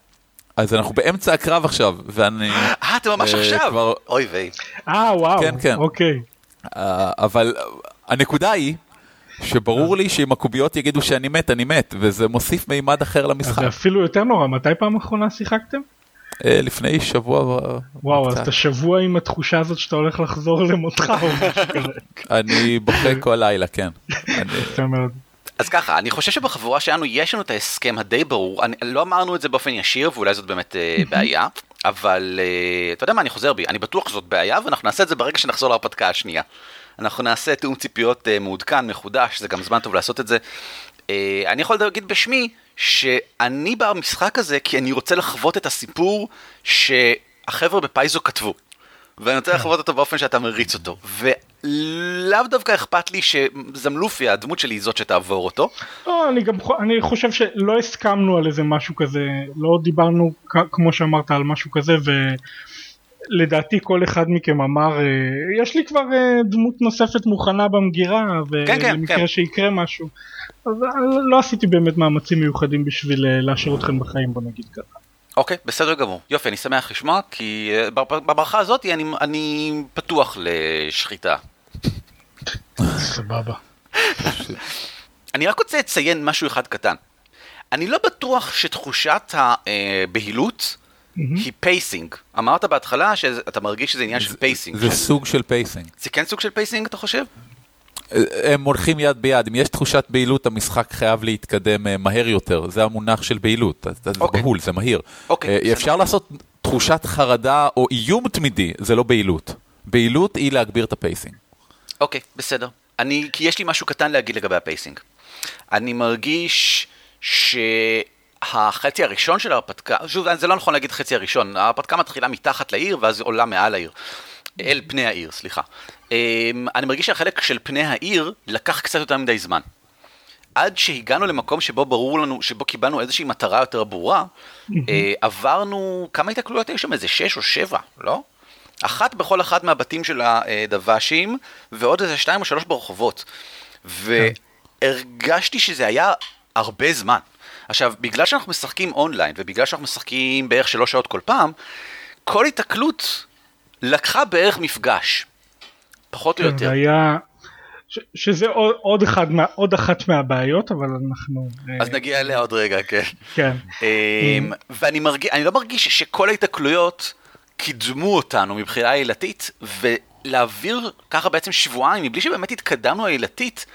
Speaker 2: אז אנחנו באמצע הקרב עכשיו ואני
Speaker 1: אה, אתם ממש
Speaker 2: אה,
Speaker 1: עכשיו. אוי ויי.
Speaker 3: אה וואו,
Speaker 2: כן, כן.
Speaker 3: אוקיי.
Speaker 2: אה, אבל הנקודה היא שברור לי שאם הקוביות יגידו שאני מת, אני מת, וזה מוסיף מימד אחר למשחק.
Speaker 3: זה אפילו יותר נורא, מתי פעם אחרונה שיחקתם?
Speaker 2: אה, לפני שבוע
Speaker 3: וואו, אז. אתה שבוע עם התחושה הזאת שאתה הולך לחזור למותך או משהו כזה.
Speaker 2: אני בוכה כל לילה, כן.
Speaker 1: אז ככה, אני חושב שבחבורה שלנו יש לנו את ההסכם הדי ברור, אני, לא אמרנו את זה באופן ישיר ואולי זאת באמת אה, בעיה, אבל אה, אתה יודע מה, אני חוזר בי, אני בטוח שזאת בעיה ואנחנו נעשה את זה ברגע שנחזור להרפתקה השנייה. אנחנו נעשה תיאום ציפיות אה, מעודכן, מחודש, זה גם זמן טוב לעשות את זה. אה, אני יכול להגיד בשמי שאני במשחק הזה כי אני רוצה לחוות את הסיפור שהחבר'ה בפייזו כתבו. ואני רוצה לחוות אותו באופן שאתה מריץ אותו. ולאו דווקא אכפת לי שזמלופי, הדמות שלי, היא זאת שתעבור אותו.
Speaker 3: לא, אני גם אני חושב שלא הסכמנו על איזה משהו כזה, לא דיברנו כמו שאמרת על משהו כזה ולדעתי כל אחד מכם אמר אה, יש לי כבר אה, דמות נוספת מוכנה במגירה
Speaker 1: כן, כן,
Speaker 3: ולמקרה
Speaker 1: כן.
Speaker 3: שיקרה משהו. אז אה, לא עשיתי באמת מאמצים מיוחדים בשביל להשאיר אתכם בחיים בוא נגיד ככה.
Speaker 1: אוקיי, בסדר גמור. יופי, אני שמח לשמוע, כי בברכה הזאת אני, אני פתוח לשחיטה.
Speaker 3: סבבה.
Speaker 1: אני רק רוצה לציין משהו אחד קטן. אני לא בטוח שתחושת הבהילות היא pacing. אמרת בהתחלה שאתה מרגיש שזה עניין של pacing.
Speaker 2: זה סוג של פייסינג.
Speaker 1: זה כן סוג של pacing, אתה חושב?
Speaker 2: הם הולכים יד ביד, אם יש תחושת בהילות, המשחק חייב להתקדם אה, מהר יותר, זה המונח של בהילות, זה
Speaker 1: אוקיי.
Speaker 2: בהול, זה מהיר.
Speaker 1: אוקיי,
Speaker 2: אה. אפשר לעשות תחושת חרדה או איום תמידי, זה לא בהילות. בהילות היא להגביר את ה pacing.
Speaker 1: אוקיי, בסדר. אני, כי יש לי משהו קטן להגיד לגבי ה pacing. אני מרגיש שהחצי הראשון של ההרפתקה, שוב, זה לא נכון להגיד חצי הראשון, ההרפתקה מתחילה מתחת לעיר ואז עולה מעל העיר. אל פני העיר, סליחה. אמ, אני מרגיש שהחלק של פני העיר לקח קצת יותר מדי זמן. עד שהגענו למקום שבו ברור לנו, שבו קיבלנו איזושהי מטרה יותר ברורה, אה, עברנו, כמה התקלויות היו שם? איזה שש או שבע, לא? אחת בכל אחד מהבתים של הדוושים, ועוד איזה שתיים או שלוש ברחובות. והרגשתי שזה היה הרבה זמן. עכשיו, בגלל שאנחנו משחקים אונליין, ובגלל שאנחנו משחקים בערך שלוש שעות כל פעם, כל התקלות לקחה בערך מפגש. פחות או
Speaker 3: כן,
Speaker 1: יותר.
Speaker 3: היה, ש- שזה עוד, עוד, אחד מה, עוד אחת מהבעיות אבל אנחנו, אה,
Speaker 1: אז נגיע אליה עוד רגע, כן.
Speaker 3: כן,
Speaker 1: אמ, ואני מרגיש, לא מרגיש שכל ההתקלויות קידמו אותנו מבחינה עלילתית, ולהעביר ככה בעצם שבועיים מבלי שבאמת התקדמנו עלילתית,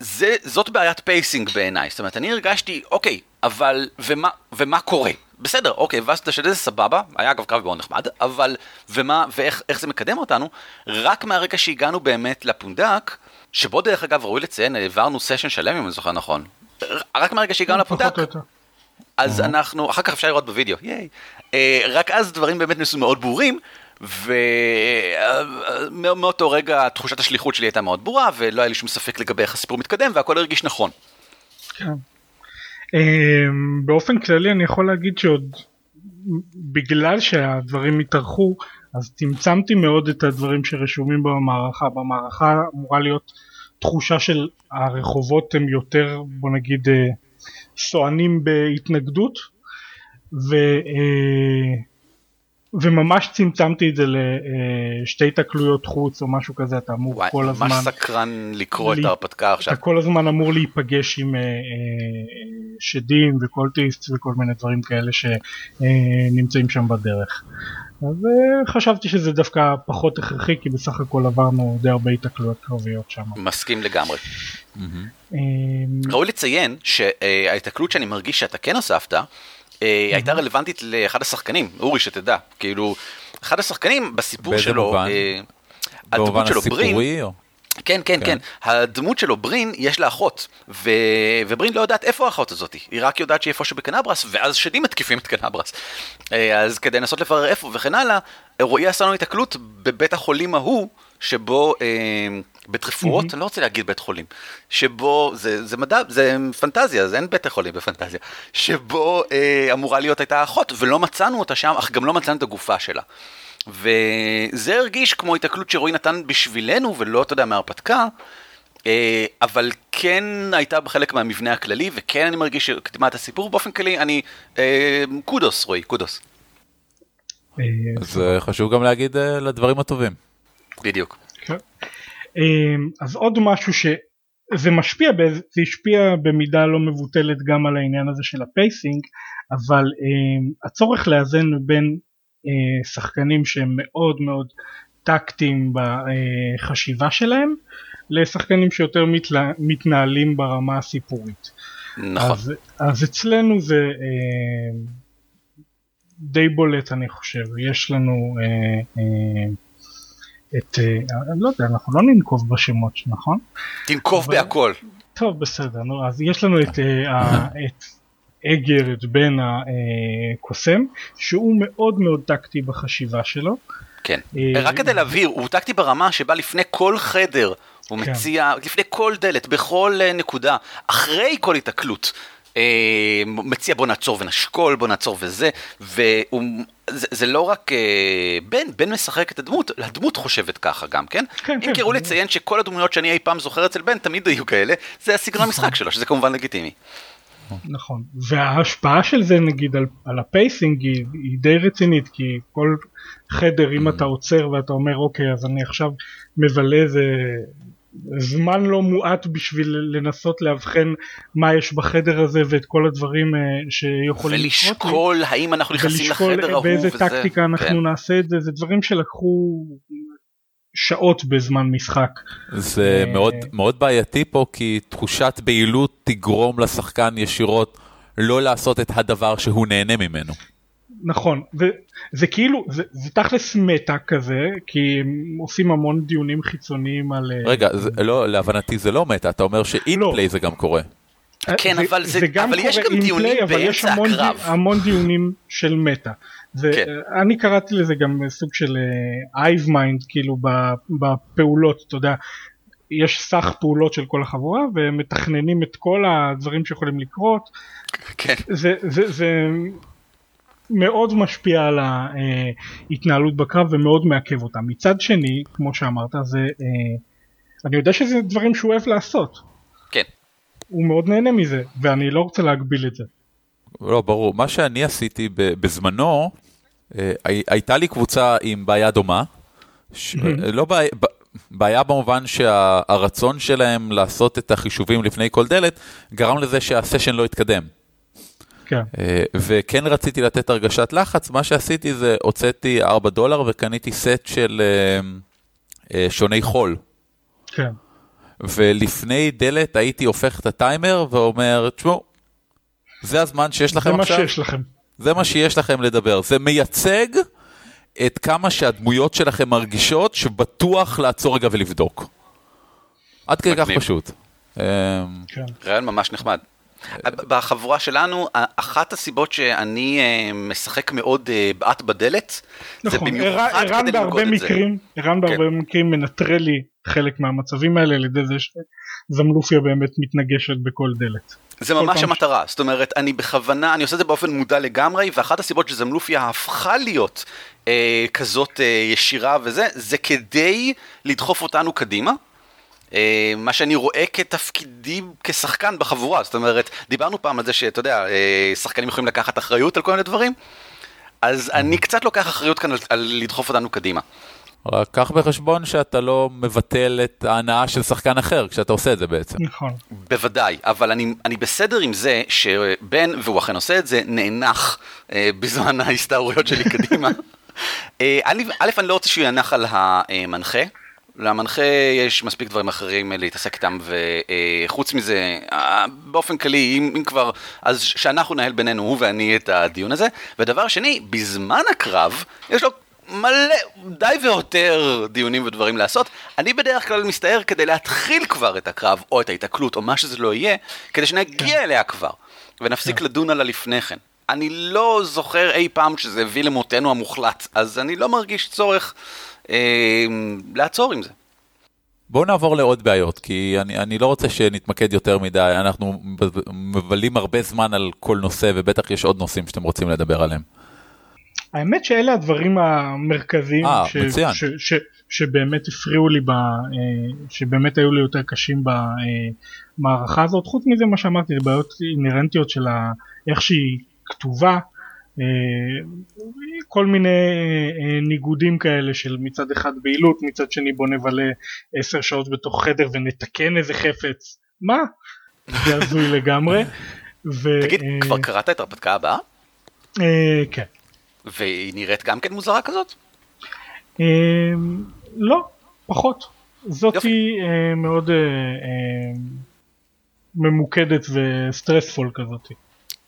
Speaker 1: זה, זאת בעיית pacing בעיניי. זאת אומרת, אני הרגשתי, אוקיי, אבל, ומה, ומה קורה? בסדר, אוקיי, הבסת של זה סבבה, היה אגב קרב מאוד נחמד, אבל, ומה, ואיך איך זה מקדם אותנו? רק מהרגע שהגענו באמת לפונדק, שבו דרך אגב ראוי לציין, העברנו סשן שלם אם אני זוכר נכון. רק מהרגע שהגענו לפונדק. אז אנחנו, אחר כך אפשר לראות בווידאו, ייי. אה, רק אז דברים באמת נעשו מאוד ברורים, ומאותו רגע תחושת השליחות שלי הייתה מאוד ברורה, ולא היה לי שום ספק לגבי איך הסיפור מתקדם, והכל הרגיש נכון.
Speaker 3: כן. אמ, באופן כללי אני יכול להגיד שעוד בגלל שהדברים התארכו אז צמצמתי מאוד את הדברים שרשומים במערכה. במערכה אמורה להיות תחושה של הרחובות הם יותר בוא נגיד אה, סוענים בהתנגדות ו, אה, וממש צמצמתי את זה לשתי תקלויות חוץ או משהו כזה אתה אמור
Speaker 1: וואי,
Speaker 3: כל הזמן
Speaker 1: ממש סקרן לקרוא
Speaker 3: לי-
Speaker 1: את ההרפתקה עכשיו.
Speaker 3: אתה כל הזמן אמור להיפגש עם אה, אה, שדים וקולטיסט וכל מיני דברים כאלה שנמצאים שם בדרך. אז אה, חשבתי שזה דווקא פחות הכרחי כי בסך הכל עברנו די הרבה התקלויות קרביות שם.
Speaker 1: מסכים לגמרי.
Speaker 3: אה,
Speaker 1: ראוי לציין שההתקלות שאני מרגיש שאתה כן הוספת, אה, הייתה רלוונטית לאחד השחקנים, אורי שתדע, כאילו, אחד השחקנים בסיפור
Speaker 2: באיזה
Speaker 1: שלו,
Speaker 2: מובן?
Speaker 1: אה, הדמות שלו ברין?
Speaker 2: או-
Speaker 1: כן, כן,
Speaker 2: כן.
Speaker 1: כן. הדמות שלו, ברין, יש לה אחות, ו... וברין לא יודעת איפה האחות הזאת, היא רק יודעת שהיא איפשהו בקנברס, ואז שדים מתקיפים את קנברס. אה, אז כדי לנסות לברר איפה וכן הלאה, רועי עשה לנו התקלות בבית החולים ההוא, שבו, אה, בית רפואות, אני לא רוצה להגיד בית חולים, שבו, זה, זה מדע, זה פנטזיה, זה אין בית חולים בפנטזיה, שבו אה, אמורה להיות הייתה אחות, ולא מצאנו אותה שם, אך גם לא מצאנו את הגופה שלה. וזה הרגיש כמו התקלות שרועי נתן בשבילנו, ולא, אתה יודע, מההרפתקה, אה, אבל כן הייתה בחלק מהמבנה הכללי, וכן אני מרגיש שהקדימה את הסיפור, באופן כללי, אני... אה, kudos, רועי, kudos.
Speaker 3: אה,
Speaker 2: אז אה, חשוב גם להגיד אה, לדברים הטובים.
Speaker 1: בדיוק.
Speaker 3: כן. אמ, אז עוד משהו שזה משפיע, זה השפיע במידה לא מבוטלת גם על העניין הזה של ה pacing, אבל אמ, הצורך לאזן בין אה, שחקנים שהם מאוד מאוד טקטיים בחשיבה שלהם, לשחקנים שיותר מתלה- מתנהלים ברמה הסיפורית.
Speaker 1: נכון.
Speaker 3: אז, אז אצלנו זה אה, די בולט אני חושב, יש לנו אה, אה, את, אה, אני לא יודע, אנחנו לא ננקוב בשמות, נכון?
Speaker 1: תנקוב
Speaker 3: אבל-
Speaker 1: בהכל.
Speaker 3: טוב בסדר, נו, אז יש לנו את, אה, ה- את אגר, את בן הקוסם, שהוא מאוד מאוד טקטי בחשיבה שלו.
Speaker 1: כן.
Speaker 3: אה,
Speaker 1: רק כדי להבהיר, הוא טקטי ברמה שבה לפני כל חדר, הוא
Speaker 3: כן.
Speaker 1: מציע, לפני כל דלת, בכל אה, נקודה, אחרי כל התקלות. אה, מציע בוא נעצור ונשקול, בוא נעצור וזה, והוא, זה, זה לא רק אה, בן, בן משחק את הדמות, הדמות חושבת ככה גם, כן?
Speaker 3: כן,
Speaker 1: אם
Speaker 3: כן, ברור.
Speaker 1: לציין שכל הדמויות שאני אי פעם זוכר אצל בן תמיד היו כאלה, זה הסגנון המשחק שלו, שזה כמובן לגיטימי.
Speaker 3: נכון, וההשפעה של זה נגיד על, על ה pacing היא, היא די רצינית, כי כל חדר אם אתה עוצר ואתה אומר אוקיי אז אני עכשיו מבלה איזה זמן לא מועט בשביל לנסות לאבחן מה יש בחדר הזה ואת כל הדברים אה, שיכולים לקרות.
Speaker 1: ולשקול האם אנחנו נכנסים לחדר ההוא
Speaker 3: ולשקול באיזה
Speaker 1: וזה.
Speaker 3: טקטיקה אנחנו
Speaker 1: כן.
Speaker 3: נעשה את זה, זה דברים שלקחו שעות בזמן משחק.
Speaker 2: זה
Speaker 3: אה,
Speaker 2: מאוד, מאוד בעייתי פה, כי תחושת בהילות תגרום לשחקן ישירות לא לעשות את הדבר שהוא נהנה ממנו.
Speaker 3: נכון, וזה כאילו, זה, זה תכלס מטה כזה, כי הם עושים המון דיונים חיצוניים על... אה,
Speaker 2: רגע, זה, לא, להבנתי זה לא מטה, אתה אומר שאינפליי זה גם קורה.
Speaker 1: כן, אבל זה- אבל יש
Speaker 3: קורה
Speaker 1: גם
Speaker 3: in
Speaker 1: דיונים
Speaker 3: play, אבל יש
Speaker 1: באמצע
Speaker 3: המון,
Speaker 1: הקרב.
Speaker 3: די- המון דיונים של מטה.
Speaker 1: כן.
Speaker 3: ואני קראתי לזה גם סוג של hive mind, כאילו ב- בפעולות, אתה יודע, יש סך פעולות של כל החבורה והם מתכננים את כל הדברים שיכולים לקרות,
Speaker 1: כן.
Speaker 3: זה, זה, זה מאוד משפיע על ההתנהלות בקרב ומאוד מעכב אותה. מצד שני, כמו שאמרת, זה, אה, אני יודע שזה דברים שהוא אוהב לעשות.
Speaker 1: כן.
Speaker 3: הוא מאוד נהנה מזה, ואני לא רוצה להגביל את זה.
Speaker 2: לא, ברור. מה שאני עשיתי בזמנו, אה, הי- הייתה לי קבוצה עם בעיה דומה. ש... אה, לא בעיה, בעיה במובן שהרצון שלהם לעשות את החישובים לפני כל דלת, גרם לזה שהסשן לא התקדם.
Speaker 3: כן,
Speaker 2: אה, וכן רציתי לתת הרגשת לחץ, מה שעשיתי זה הוצאתי 4 דולר וקניתי סט של אה, אה, שוני חול.
Speaker 3: כן.
Speaker 2: ולפני דלת הייתי הופך את הטיימר ואומר, תשמעו, זה הזמן שיש לכם
Speaker 3: זה מה
Speaker 2: עכשיו,
Speaker 3: שיש לכם.
Speaker 2: זה מה שיש לכם לדבר. זה מייצג את כמה שהדמויות שלכם מרגישות שבטוח לעצור רגע ולבדוק. עד כדי כך. פשוט.
Speaker 3: כן.
Speaker 1: רעיון ממש נחמד. בחבורה שלנו, אחת הסיבות שאני אה, משחק מאוד אה, בעט בדלת,
Speaker 3: נכון, זה במיוחד כדי ללמוד את זה. ערן בהרבה כן. מקרים מנטרל לי חלק מהמצבים האלה על ידי זה שזמלופיה באמת מתנגשת בכל דלת.
Speaker 1: זה ממש המטרה, זאת אומרת, אני בכוונה, אני עושה את זה באופן מודע לגמרי, ואחת הסיבות שזמלופיה הפכה להיות אה, כזאת אה, ישירה וזה, זה כדי לדחוף אותנו קדימה. אה, מה שאני רואה כתפקידי כשחקן בחבורה, זאת אומרת, דיברנו פעם על זה שאתה יודע, אה, שחקנים יכולים לקחת אחריות על כל מיני דברים, אז אני קצת לוקח אחריות כאן על, על לדחוף אותנו קדימה.
Speaker 2: רק קח בחשבון שאתה לא מבטל את ההנאה של שחקן אחר כשאתה עושה את זה בעצם.
Speaker 3: נכון.
Speaker 1: בוודאי, אבל אני, אני בסדר עם זה שבן, והוא אכן עושה את זה, נאנח אה, בזמן ההסתערויות שלי קדימה. אה, א', אני לא רוצה שהוא ינח על המנחה. למנחה יש מספיק דברים אחרים להתעסק איתם, וחוץ מזה, אה, באופן כללי, אם, אם כבר, אז שאנחנו נהל בינינו, הוא ואני, את הדיון הזה. ודבר שני, בזמן הקרב, יש לו מלא, די ויותר דיונים ודברים לעשות. אני בדרך כלל מסתער כדי להתחיל כבר את הקרב, או את ההיתקלות, או מה שזה לא יהיה, כדי שנגיע כן. אליה כבר, ונפסיק כן. לדון עליה לפני כן. אני לא זוכר אי פעם שזה הביא למותנו המוחלט, אז אני לא מרגיש צורך אה, לעצור עם זה.
Speaker 2: בואו נעבור לעוד בעיות, כי אני, אני לא רוצה שנתמקד יותר מדי, אנחנו מבלים הרבה זמן על כל נושא, ובטח יש עוד נושאים שאתם רוצים לדבר עליהם.
Speaker 3: האמת שאלה הדברים המרכזיים
Speaker 2: 아, ש, ש, ש,
Speaker 3: ש, שבאמת הפריעו לי, ב, אה, שבאמת היו לי יותר קשים במערכה הזאת. חוץ מזה מה שאמרתי, זה בעיות אינהרנטיות של איך שהיא כתובה, אה, כל מיני אה, ניגודים כאלה של מצד אחד בעילות, מצד שני בוא נבלה עשר שעות בתוך חדר ונתקן איזה חפץ. מה? זה הזוי לגמרי.
Speaker 1: ו, תגיד, כבר קראת את ההרפתקה הבאה?
Speaker 3: כן.
Speaker 1: והיא נראית גם כן מוזרה כזאת?
Speaker 3: לא, פחות. זאתי אה, מאוד אה, אה, ממוקדת וסטרספול כזאת.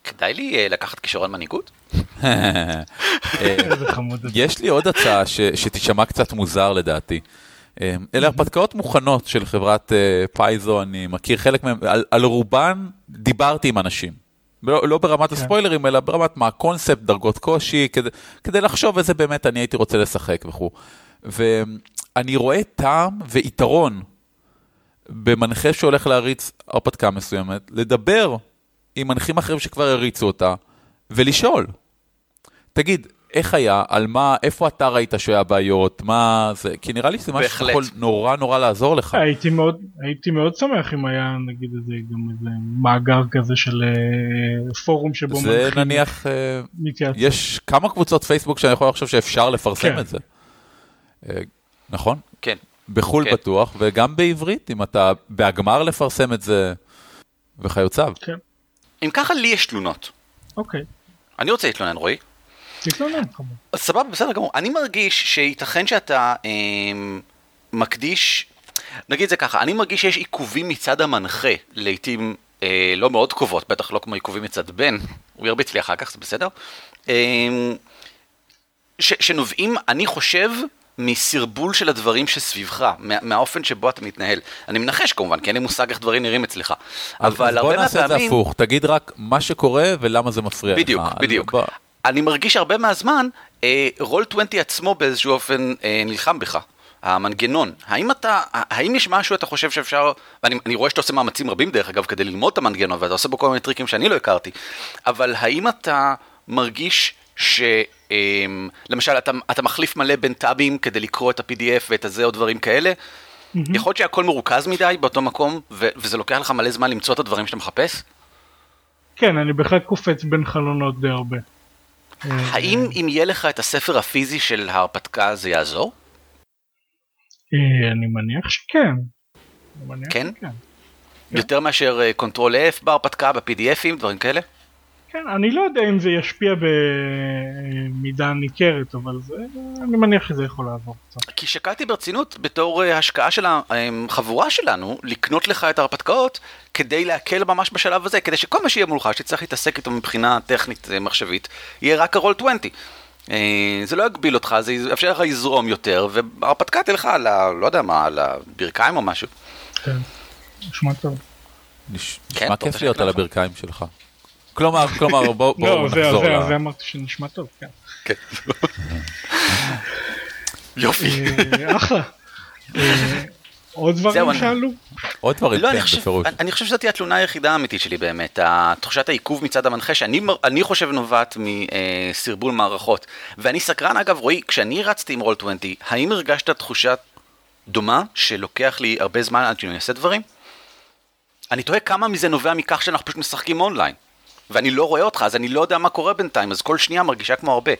Speaker 1: כדאי לי לקחת כישרון מנהיגות?
Speaker 2: יש לי עוד הצעה שתשמע קצת מוזר לדעתי. אלה הרפתקאות מוכנות של חברת פייזו, אני מכיר חלק מהן, על רובן דיברתי עם אנשים. לא, לא ברמת כן. הספוילרים, אלא ברמת מה הקונספט, דרגות קושי, כדי, כדי לחשוב איזה באמת אני הייתי רוצה לשחק וכו'. ואני רואה טעם ויתרון במנחה שהולך להריץ הרפתקה מסוימת, לדבר עם מנחים אחרים שכבר הריצו אותה, ולשאול. תגיד, איך היה, על מה, איפה אתה ראית שהיה בעיות, מה זה, כי נראה לי שזה משהו שיכול נורא נורא לעזור לך.
Speaker 3: הייתי מאוד, הייתי מאוד שמח אם היה נגיד איזה, גם איזה מאגר כזה של uh, פורום שבו
Speaker 2: זה נניח, uh, יש כמה קבוצות פייסבוק שאני יכול לחשוב שאפשר לפרסם כן. את זה. Uh, נכון?
Speaker 1: כן.
Speaker 2: בחו"ל כן. בטוח, וגם בעברית, אם אתה בהגמר לפרסם את זה וכיוצב.
Speaker 3: כן.
Speaker 1: אם ככה, לי יש תלונות.
Speaker 3: אוקיי.
Speaker 1: אני רוצה להתלונן, רועי.
Speaker 3: תתלונן,
Speaker 1: סבבה, בסדר גמור. אני מרגיש שייתכן שאתה אה, מקדיש, נגיד זה ככה, אני מרגיש שיש עיכובים מצד המנחה, לעיתים אה, לא מאוד קרובות, בטח לא כמו עיכובים מצד בן, הוא ירביץ לי אחר כך, זה בסדר? אה, ש, שנובעים, אני חושב, מסרבול של הדברים שסביבך, מה, מהאופן שבו אתה מתנהל. אני מנחש כמובן, כי אין לי מושג איך דברים נראים אצלך.
Speaker 2: אבל הרבה מהפעמים... אז בוא נעשה את זה הפוך, תגיד רק מה שקורה ולמה זה מפריע
Speaker 1: בדיוק, לך. בדיוק, בדיוק. אני מרגיש הרבה מהזמן, רול אה, 20 עצמו באיזשהו אופן אה, נלחם בך. המנגנון, האם אתה, האם יש משהו אתה חושב שאפשר, ואני רואה שאתה עושה מאמצים רבים דרך אגב כדי ללמוד את המנגנון ואתה עושה בו כל מיני טריקים שאני לא הכרתי, אבל האם אתה מרגיש ש... אה, למשל אתה, אתה מחליף מלא בין טאבים כדי לקרוא את ה-PDF ואת הזה או דברים כאלה, mm-hmm. יכול להיות שהכל מרוכז מדי באותו מקום ו- וזה לוקח לך מלא זמן למצוא את הדברים שאתה מחפש?
Speaker 3: כן, אני בהחלט קופץ בין חלונות די הרבה.
Speaker 1: האם אם יהיה לך את הספר הפיזי של ההרפתקה זה יעזור?
Speaker 3: אה, אני מניח שכן.
Speaker 1: כן? יותר מאשר control אה, F בהרפתקה, ב-PDFים, דברים כאלה?
Speaker 3: כן, אני לא יודע אם זה ישפיע במידה ניכרת, אבל זה, אני מניח שזה יכול לעבור קצת.
Speaker 1: כי שקלתי ברצינות בתור אה, השקעה של החבורה שלנו, לקנות לך את ההרפתקאות, כדי להקל ממש בשלב הזה, כדי שכל מה שיהיה מולך, שצריך להתעסק איתו מבחינה טכנית אה, מחשבית, יהיה רק הרול 20. אה, זה לא יגביל אותך, זה יאפשר לך לזרום יותר, וההרפתקה תלך על ה... לא יודע מה, על הברכיים או משהו.
Speaker 3: כן, נשמע טוב.
Speaker 1: כן,
Speaker 2: נשמע כיף להיות על? הברכיים שלך. כלומר, כלומר, בואו
Speaker 3: לא, זה-
Speaker 2: נחזור
Speaker 3: זה-
Speaker 2: ל...
Speaker 3: זה אמרתי שנשמע טוב, כן.
Speaker 1: כן. יופי.
Speaker 3: אה, אחלה. אה, עוד דברים
Speaker 1: אני-
Speaker 3: שעלו?
Speaker 2: עוד דברים,
Speaker 1: לא, אני
Speaker 2: כן,
Speaker 1: חושב,
Speaker 2: בפירוש.
Speaker 1: אני, אני חושב שזאת התלונה היחידה האמיתית שלי באמת, תחושת העיכוב מצד המנחה, שאני אני חושב נובעת מסרבול מערכות. ואני סקרן אגב, רועי, כשאני רצתי עם רול 20, האם הרגשת תחושה דומה, שלוקח לי הרבה זמן עד שאני אעשה דברים? אני תוהה כמה מזה נובע מכך שאנחנו פשוט משחקים אונליין. ואני לא רואה אותך, אז אני לא יודע מה קורה בינתיים, אז כל שנייה מרגישה כמו הרבה.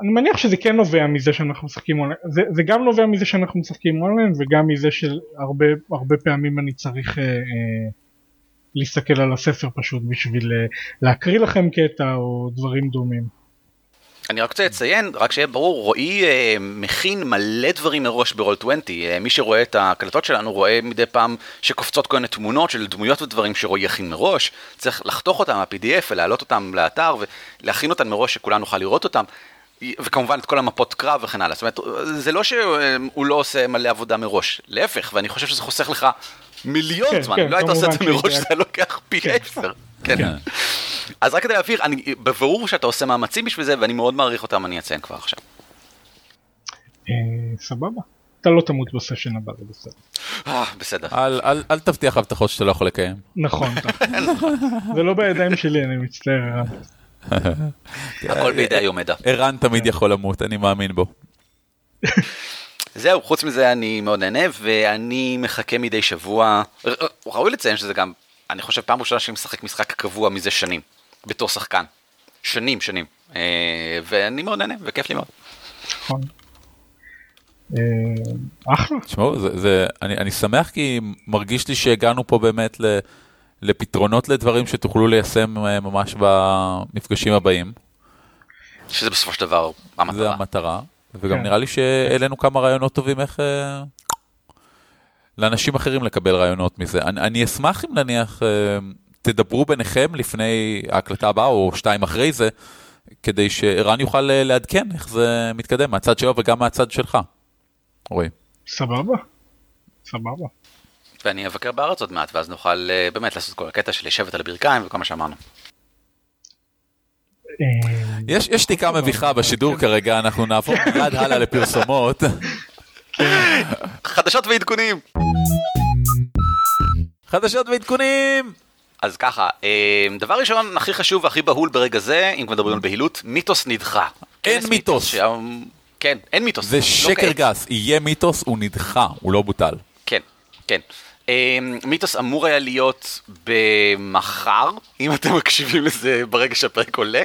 Speaker 3: אני מניח שזה כן נובע מזה שאנחנו משחקים אונליין, זה, זה גם נובע מזה שאנחנו משחקים אונליין וגם מזה שהרבה הרבה פעמים אני צריך אה, אה, להסתכל על הספר פשוט בשביל אה, להקריא לכם קטע או דברים דומים.
Speaker 1: אני רק רוצה לציין, רק שיהיה ברור, רועי אה, מכין מלא דברים מראש ברול 20. אה, מי שרואה את ההקלטות שלנו רואה מדי פעם שקופצות כל מיני תמונות של דמויות ודברים שרועי יכין מראש. צריך לחתוך אותם מה-PDF ולהעלות אותם לאתר ולהכין אותם מראש שכולנו נוכל לראות אותם. וכמובן את כל המפות קרב וכן הלאה. זאת אומרת, זה לא שהוא לא עושה מלא עבודה מראש, להפך, ואני חושב שזה חוסך לך מיליון
Speaker 3: כן,
Speaker 1: זמן.
Speaker 3: כן,
Speaker 1: לא היית עושה את זה מראש, זה לוקח פי
Speaker 3: כן.
Speaker 1: עשר. כן.
Speaker 2: כן.
Speaker 1: אז רק כדי להבהיר, אני, בבירור שאתה עושה מאמצים בשביל זה, ואני מאוד מעריך אותם, אני אציין כבר עכשיו.
Speaker 3: אה, סבבה. אתה לא תמות בסשן הבא, זה בסדר.
Speaker 1: אה, בסדר.
Speaker 2: אל- תבטיח הבטחות שאתה לא יכול לקיים.
Speaker 3: נכון, אתה- זה לא בידיים שלי, אני מצטער.
Speaker 1: הכל בידי היומדה.
Speaker 2: ערן תמיד יכול למות, אני מאמין בו.
Speaker 1: זהו, חוץ מזה אני מאוד נהנה, ואני מחכה מדי שבוע, ראוי לציין שזה גם, אני חושב פעם ראשונה שאני משחק משחק קבוע מזה שנים, בתור שחקן. שנים, שנים. אה, ואני מאוד נהנה, וכיף לי מאוד.
Speaker 3: נכון. אה, אחלה.
Speaker 2: תשמעו, זה, זה, אני, אני שמח כי מרגיש לי שהגענו פה באמת ל, לפתרונות לדברים שתוכלו ליישם אה, ממש במפגשים הבאים.
Speaker 1: שזה בסופו של דבר
Speaker 2: זה
Speaker 1: המטרה.
Speaker 2: המטרה, וגם
Speaker 3: כן.
Speaker 2: נראה לי שהעלינו כמה רעיונות טובים איך לאנשים אחרים לקבל רעיונות מזה. אני, אני אשמח אם נניח אה, תדברו ביניכם לפני ההקלטה הבאה או שתיים אחרי זה, כדי שערן יוכל אה, לעדכן איך זה מתקדם מהצד שלו וגם מהצד שלך. רועי.
Speaker 3: סבבה. סבבה.
Speaker 1: ואני אבקר בארץ עוד מעט, ואז נוכל אה, באמת לעשות כל הקטע של לשבת על הברכיים וכל מה שאמרנו.
Speaker 2: יש, יש שתיקה מביכה בשידור כרגע, אנחנו נעבור מיד הלאה לפרסומות.
Speaker 1: חדשות ועדכונים!
Speaker 2: חדשות ועדכונים!
Speaker 1: אז ככה, אה, דבר ראשון, הכי חשוב והכי בהול ברגע זה, אם כבר מדברים על בהילות, מיתוס נדחה.
Speaker 2: אין
Speaker 1: כנס
Speaker 2: מיתוס.
Speaker 1: כן, אין מיתוס.
Speaker 2: זה
Speaker 1: לא
Speaker 2: שקר. גס, יהיה מיתוס, הוא נדחה, הוא לא בוטל.
Speaker 1: כן, כן. אה, מיתוס אמור היה להיות במחר, אם אתם מקשיבים לזה ברגע שהפרק עולה,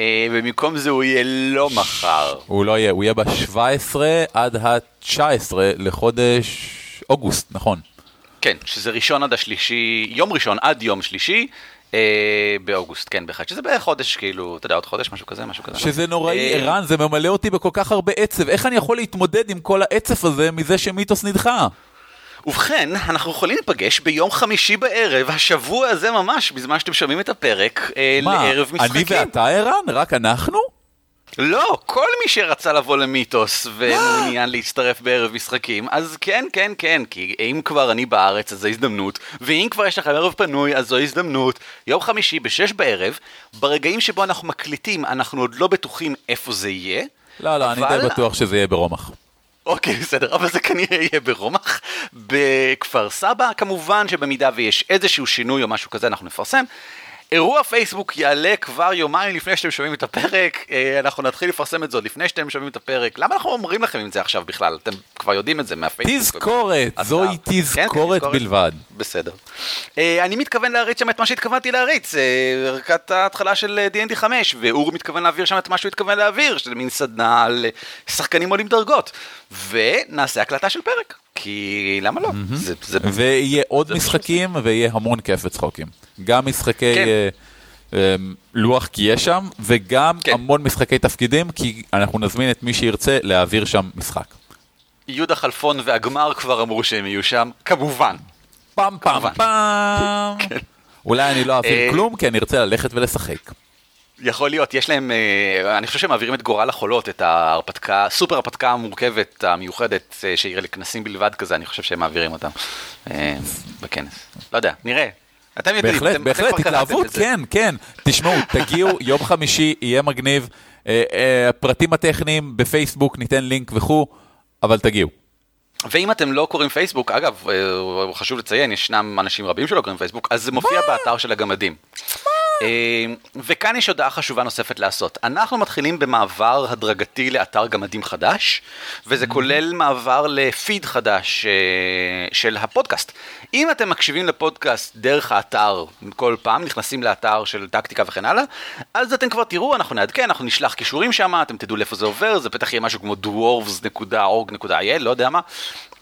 Speaker 1: אה, ובמקום זה הוא יהיה לא מחר.
Speaker 2: הוא לא יהיה, הוא יהיה ב-17 עד ה-19 לחודש אוגוסט, נכון.
Speaker 1: כן, שזה ראשון עד השלישי, יום ראשון עד יום שלישי. אה, באוגוסט, כן, בהחלט, שזה בערך חודש, כאילו, אתה יודע, עוד חודש, משהו כזה, משהו כזה.
Speaker 2: שזה נוראי,
Speaker 1: אה,
Speaker 2: ערן, זה ממלא אותי בכל כך הרבה עצב. איך אני יכול להתמודד עם כל העצב הזה מזה שמיתוס נדחה?
Speaker 1: ובכן, אנחנו יכולים להיפגש ביום חמישי בערב, השבוע הזה ממש, בזמן שאתם שומעים את הפרק, אה,
Speaker 2: מה,
Speaker 1: לערב משחקים.
Speaker 2: אני ואתה ערן? רק אנחנו?
Speaker 1: לא, כל מי שרצה לבוא למיתוס ומעוניין להצטרף בערב משחקים, אז כן, כן, כן, כי אם כבר אני בארץ אז זו הזדמנות, ואם כבר יש לכם ערב פנוי אז זו הזדמנות. יום חמישי בשש בערב, ברגעים שבו אנחנו מקליטים, אנחנו עוד לא בטוחים איפה זה יהיה.
Speaker 2: לא, לא, אני
Speaker 1: אבל-
Speaker 2: די בטוח שזה יהיה ברומח.
Speaker 1: אוקיי, בסדר, אבל זה כנראה יהיה ברומח. בכפר סבא, כמובן שבמידה ויש איזשהו שינוי או משהו כזה, אנחנו נפרסם. אירוע פייסבוק יעלה כבר יומיים לפני שאתם שומעים את הפרק, אה, אנחנו נתחיל לפרסם את זה עוד לפני שאתם שומעים את הפרק. למה אנחנו אומרים לכם את זה עכשיו בכלל? אתם כבר יודעים את זה מהפייסבוק.
Speaker 2: תזכורת, זוהי
Speaker 1: אה, כן,
Speaker 2: תזכורת בלבד.
Speaker 1: בסדר. אה, אני מתכוון להריץ שם את מה שהתכוונתי להריץ, ערכת ההתחלה של D&D 5, ואור מתכוון להעביר שם את מה שהוא התכוון להעביר, שזה מין סדנה על שחקנים עולים דרגות. ונעשה הקלטה של פרק, כי למה לא? זה- זה-
Speaker 2: ויהיה עוד
Speaker 1: זה
Speaker 2: משחקים ויהיה המון כיף וצחוקים. גם משחקי
Speaker 1: כן.
Speaker 2: אה, אה, לוח כי יש שם, וגם
Speaker 1: כן.
Speaker 2: המון משחקי תפקידים, כי אנחנו נזמין את מי שירצה להעביר שם משחק.
Speaker 1: יהודה חלפון והגמר כבר אמרו שהם יהיו שם, כמובן.
Speaker 2: פעם פעם. פעם. אולי אני לא
Speaker 1: אה,
Speaker 2: אעביר כלום, כי אני ארצה ללכת ולשחק.
Speaker 1: יכול להיות, יש להם, אה, אני חושב שהם מעבירים את גורל החולות, את ההרפתקה, סופר הרפתקה המורכבת, המיוחדת, אה, שהיא לכנסים בלבד כזה, אני חושב שהם מעבירים אותם אה, בכנס. לא יודע, נראה. אתם יודעים,
Speaker 2: בהחלט,
Speaker 1: אתם- אתם
Speaker 2: בהחלט,
Speaker 1: קראתם
Speaker 2: התלהבות. כן, כן. תשמעו, תגיעו, יום חמישי, יהיה מגניב. הפרטים הטכניים בפייסבוק, ניתן לינק וכו', אבל תגיעו.
Speaker 1: ואם אתם לא קוראים פייסבוק, אגב, חשוב לציין, ישנם אנשים רבים שלא קוראים פייסבוק, אז זה מופיע באתר של הגמדים. אה, וכאן יש הודעה חשובה נוספת לעשות. אנחנו מתחילים במעבר הדרגתי לאתר גמדים חדש, וזה כולל מעבר לפיד חדש אה, של הפודקאסט. אם אתם מקשיבים לפודקאסט דרך האתר כל פעם, נכנסים לאתר של טקטיקה וכן הלאה, אז אתם כבר תראו, אנחנו נעדכן, אנחנו נשלח קישורים שם, אתם תדעו לאיפה זה עובר, זה בטח יהיה משהו כמו dwarves.org.il, לא יודע מה.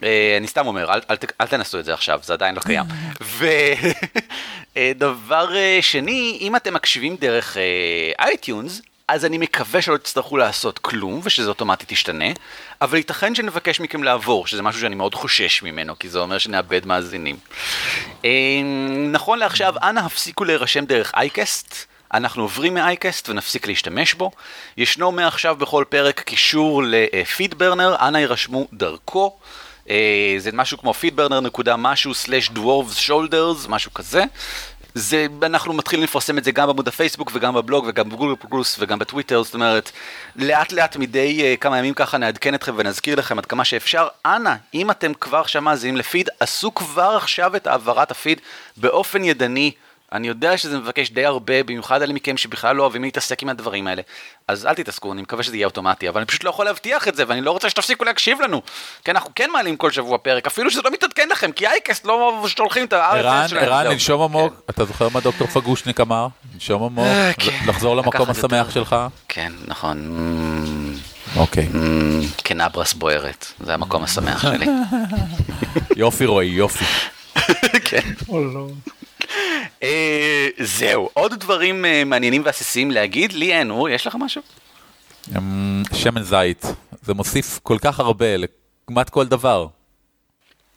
Speaker 1: אה, אני סתם אומר, אל, אל, אל תנסו את זה עכשיו, זה עדיין לא קיים. ודבר אה, שני, אם אתם מקשיבים דרך iTunes, אז אני מקווה שלא תצטרכו לעשות כלום ושזה אוטומטית ישתנה, אבל ייתכן שנבקש מכם לעבור, שזה משהו שאני מאוד חושש ממנו, כי זה אומר שנאבד מאזינים. אה, נכון לעכשיו, אנא הפסיקו להירשם דרך אייקסט. אנחנו עוברים מאייקסט ונפסיק להשתמש בו. ישנו מעכשיו בכל פרק קישור לפידברנר, אנא יירשמו דרכו. אה, זה משהו כמו פידברנר נקודה משהו סלאש דוורבס שולדרס, משהו כזה. זה, אנחנו מתחילים לפרסם את זה גם בעמוד הפייסבוק וגם בבלוג וגם בגוגל פלוס וגם בטוויטר, זאת אומרת, לאט לאט מדי uh, כמה ימים ככה נעדכן אתכם ונזכיר לכם עד כמה שאפשר. אנא, אם אתם כבר עכשיו מאזינים לפיד, עשו כבר עכשיו את העברת הפיד באופן ידני. אני יודע שזה מבקש די הרבה, במיוחד אלה מכם שבכלל לא אוהבים להתעסק עם הדברים האלה. אז אל תתעסקו, אני מקווה שזה יהיה אוטומטי, אבל אני פשוט לא יכול להבטיח את זה, ואני לא רוצה שתפסיקו להקשיב לנו. כי אנחנו כן מעלים כל שבוע פרק, אפילו שזה לא מתעדכן לכם, כי אייקסט לא שולחים את הארץ
Speaker 2: ערן,
Speaker 1: שלהם.
Speaker 2: ערן,
Speaker 1: זהו.
Speaker 2: לנשום עמוק. אתה זוכר מה דוקטור פגושניק אמר? לנשום עמוק,
Speaker 1: אה, כן.
Speaker 2: לחזור למקום השמח. שלך.
Speaker 1: כן, נכון.
Speaker 2: אוקיי.
Speaker 1: כנברס בוערת, זה המקום השמח שלי.
Speaker 2: יופי רועי, יופי.
Speaker 1: כן. אה, זהו, עוד דברים אה, מעניינים ועסיסיים להגיד? לי אין, אורי, יש לך משהו?
Speaker 2: אמ, שמן זית, זה מוסיף כל כך הרבה לכמעט כל דבר.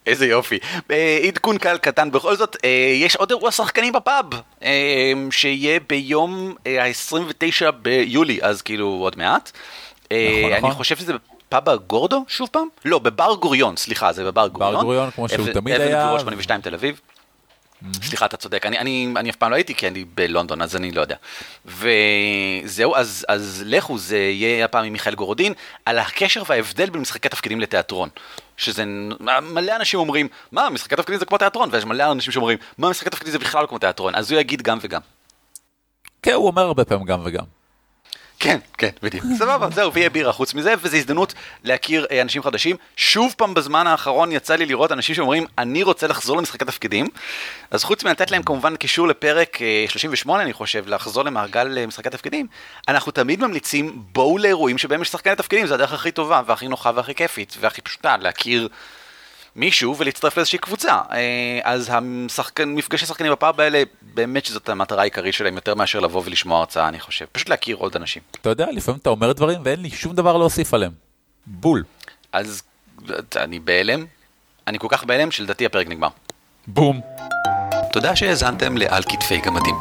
Speaker 1: איזה יופי. אה, עדכון קל קטן, בכל זאת, אה, יש עוד אירוע שחקנים בפאב, אה, שיהיה ביום ה-29 ביולי, אז כאילו עוד מעט. אה,
Speaker 2: נכון,
Speaker 1: אני
Speaker 2: נכון.
Speaker 1: חושב שזה בפאב הגורדו, שוב פעם? לא, בבר גוריון, סליחה, זה בבר גוריון.
Speaker 2: גוריון, כמו שהוא
Speaker 1: אבן-
Speaker 2: תמיד
Speaker 1: אבן
Speaker 2: היה.
Speaker 1: גבירול 82 תל אביב. סליחה, אתה צודק, אני, אני, אני אף פעם לא הייתי כי אני בלונדון, אז אני לא יודע. וזהו, אז, אז לכו, זה יהיה הפעם עם מיכאל גורודין, על הקשר וההבדל בין משחקי תפקידים לתיאטרון. שזה, מלא אנשים אומרים, מה, משחקי תפקידים זה כמו תיאטרון, ויש מלא אנשים שאומרים, מה, משחקי תפקידים זה בכלל לא כמו תיאטרון, אז הוא יגיד גם וגם.
Speaker 2: כן, הוא אומר הרבה פעמים גם וגם.
Speaker 1: כן, כן, בדיוק. סבבה, זהו, ויהיה בירה חוץ מזה, וזו הזדמנות להכיר אה, אנשים חדשים. שוב פעם בזמן האחרון יצא לי לראות אנשים שאומרים, אני רוצה לחזור למשחקי תפקידים. אז חוץ מלתת להם כמובן קישור לפרק אה, 38, אני חושב, לחזור למעגל אה, משחקי תפקידים, אנחנו תמיד ממליצים, בואו לאירועים שבהם יש שחקני תפקידים, זה הדרך הכי טובה, והכי נוחה והכי כיפית, והכי פשוטה, להכיר מישהו ולהצטרף לאיזושהי קבוצה. אה, אז המשחקן, מפגשי השחקנים בפאב האלה, באמת שזאת המטרה העיקרית שלהם, יותר מאשר לבוא ולשמוע הרצאה, אני חושב. פשוט להכיר עוד אנשים.
Speaker 2: אתה יודע, לפעמים אתה אומר דברים ואין לי שום דבר להוסיף עליהם. בול.
Speaker 1: אז אני בהלם, אני כל כך בהלם שלדעתי הפרק נגמר.
Speaker 2: בום.
Speaker 1: תודה שהאזנתם לעל כתפי גמדים.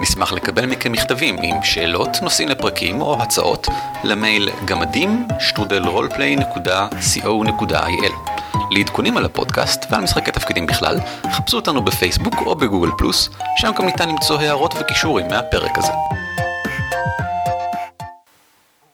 Speaker 1: נשמח לקבל מכם מכתבים עם שאלות, נושאים לפרקים או הצעות למייל גמדים שטרודל roleplay.co.il לעדכונים על הפודקאסט ועל משחקי תפקידים בכלל, חפשו אותנו בפייסבוק או בגוגל פלוס, שם גם ניתן למצוא הערות וקישורים מהפרק הזה.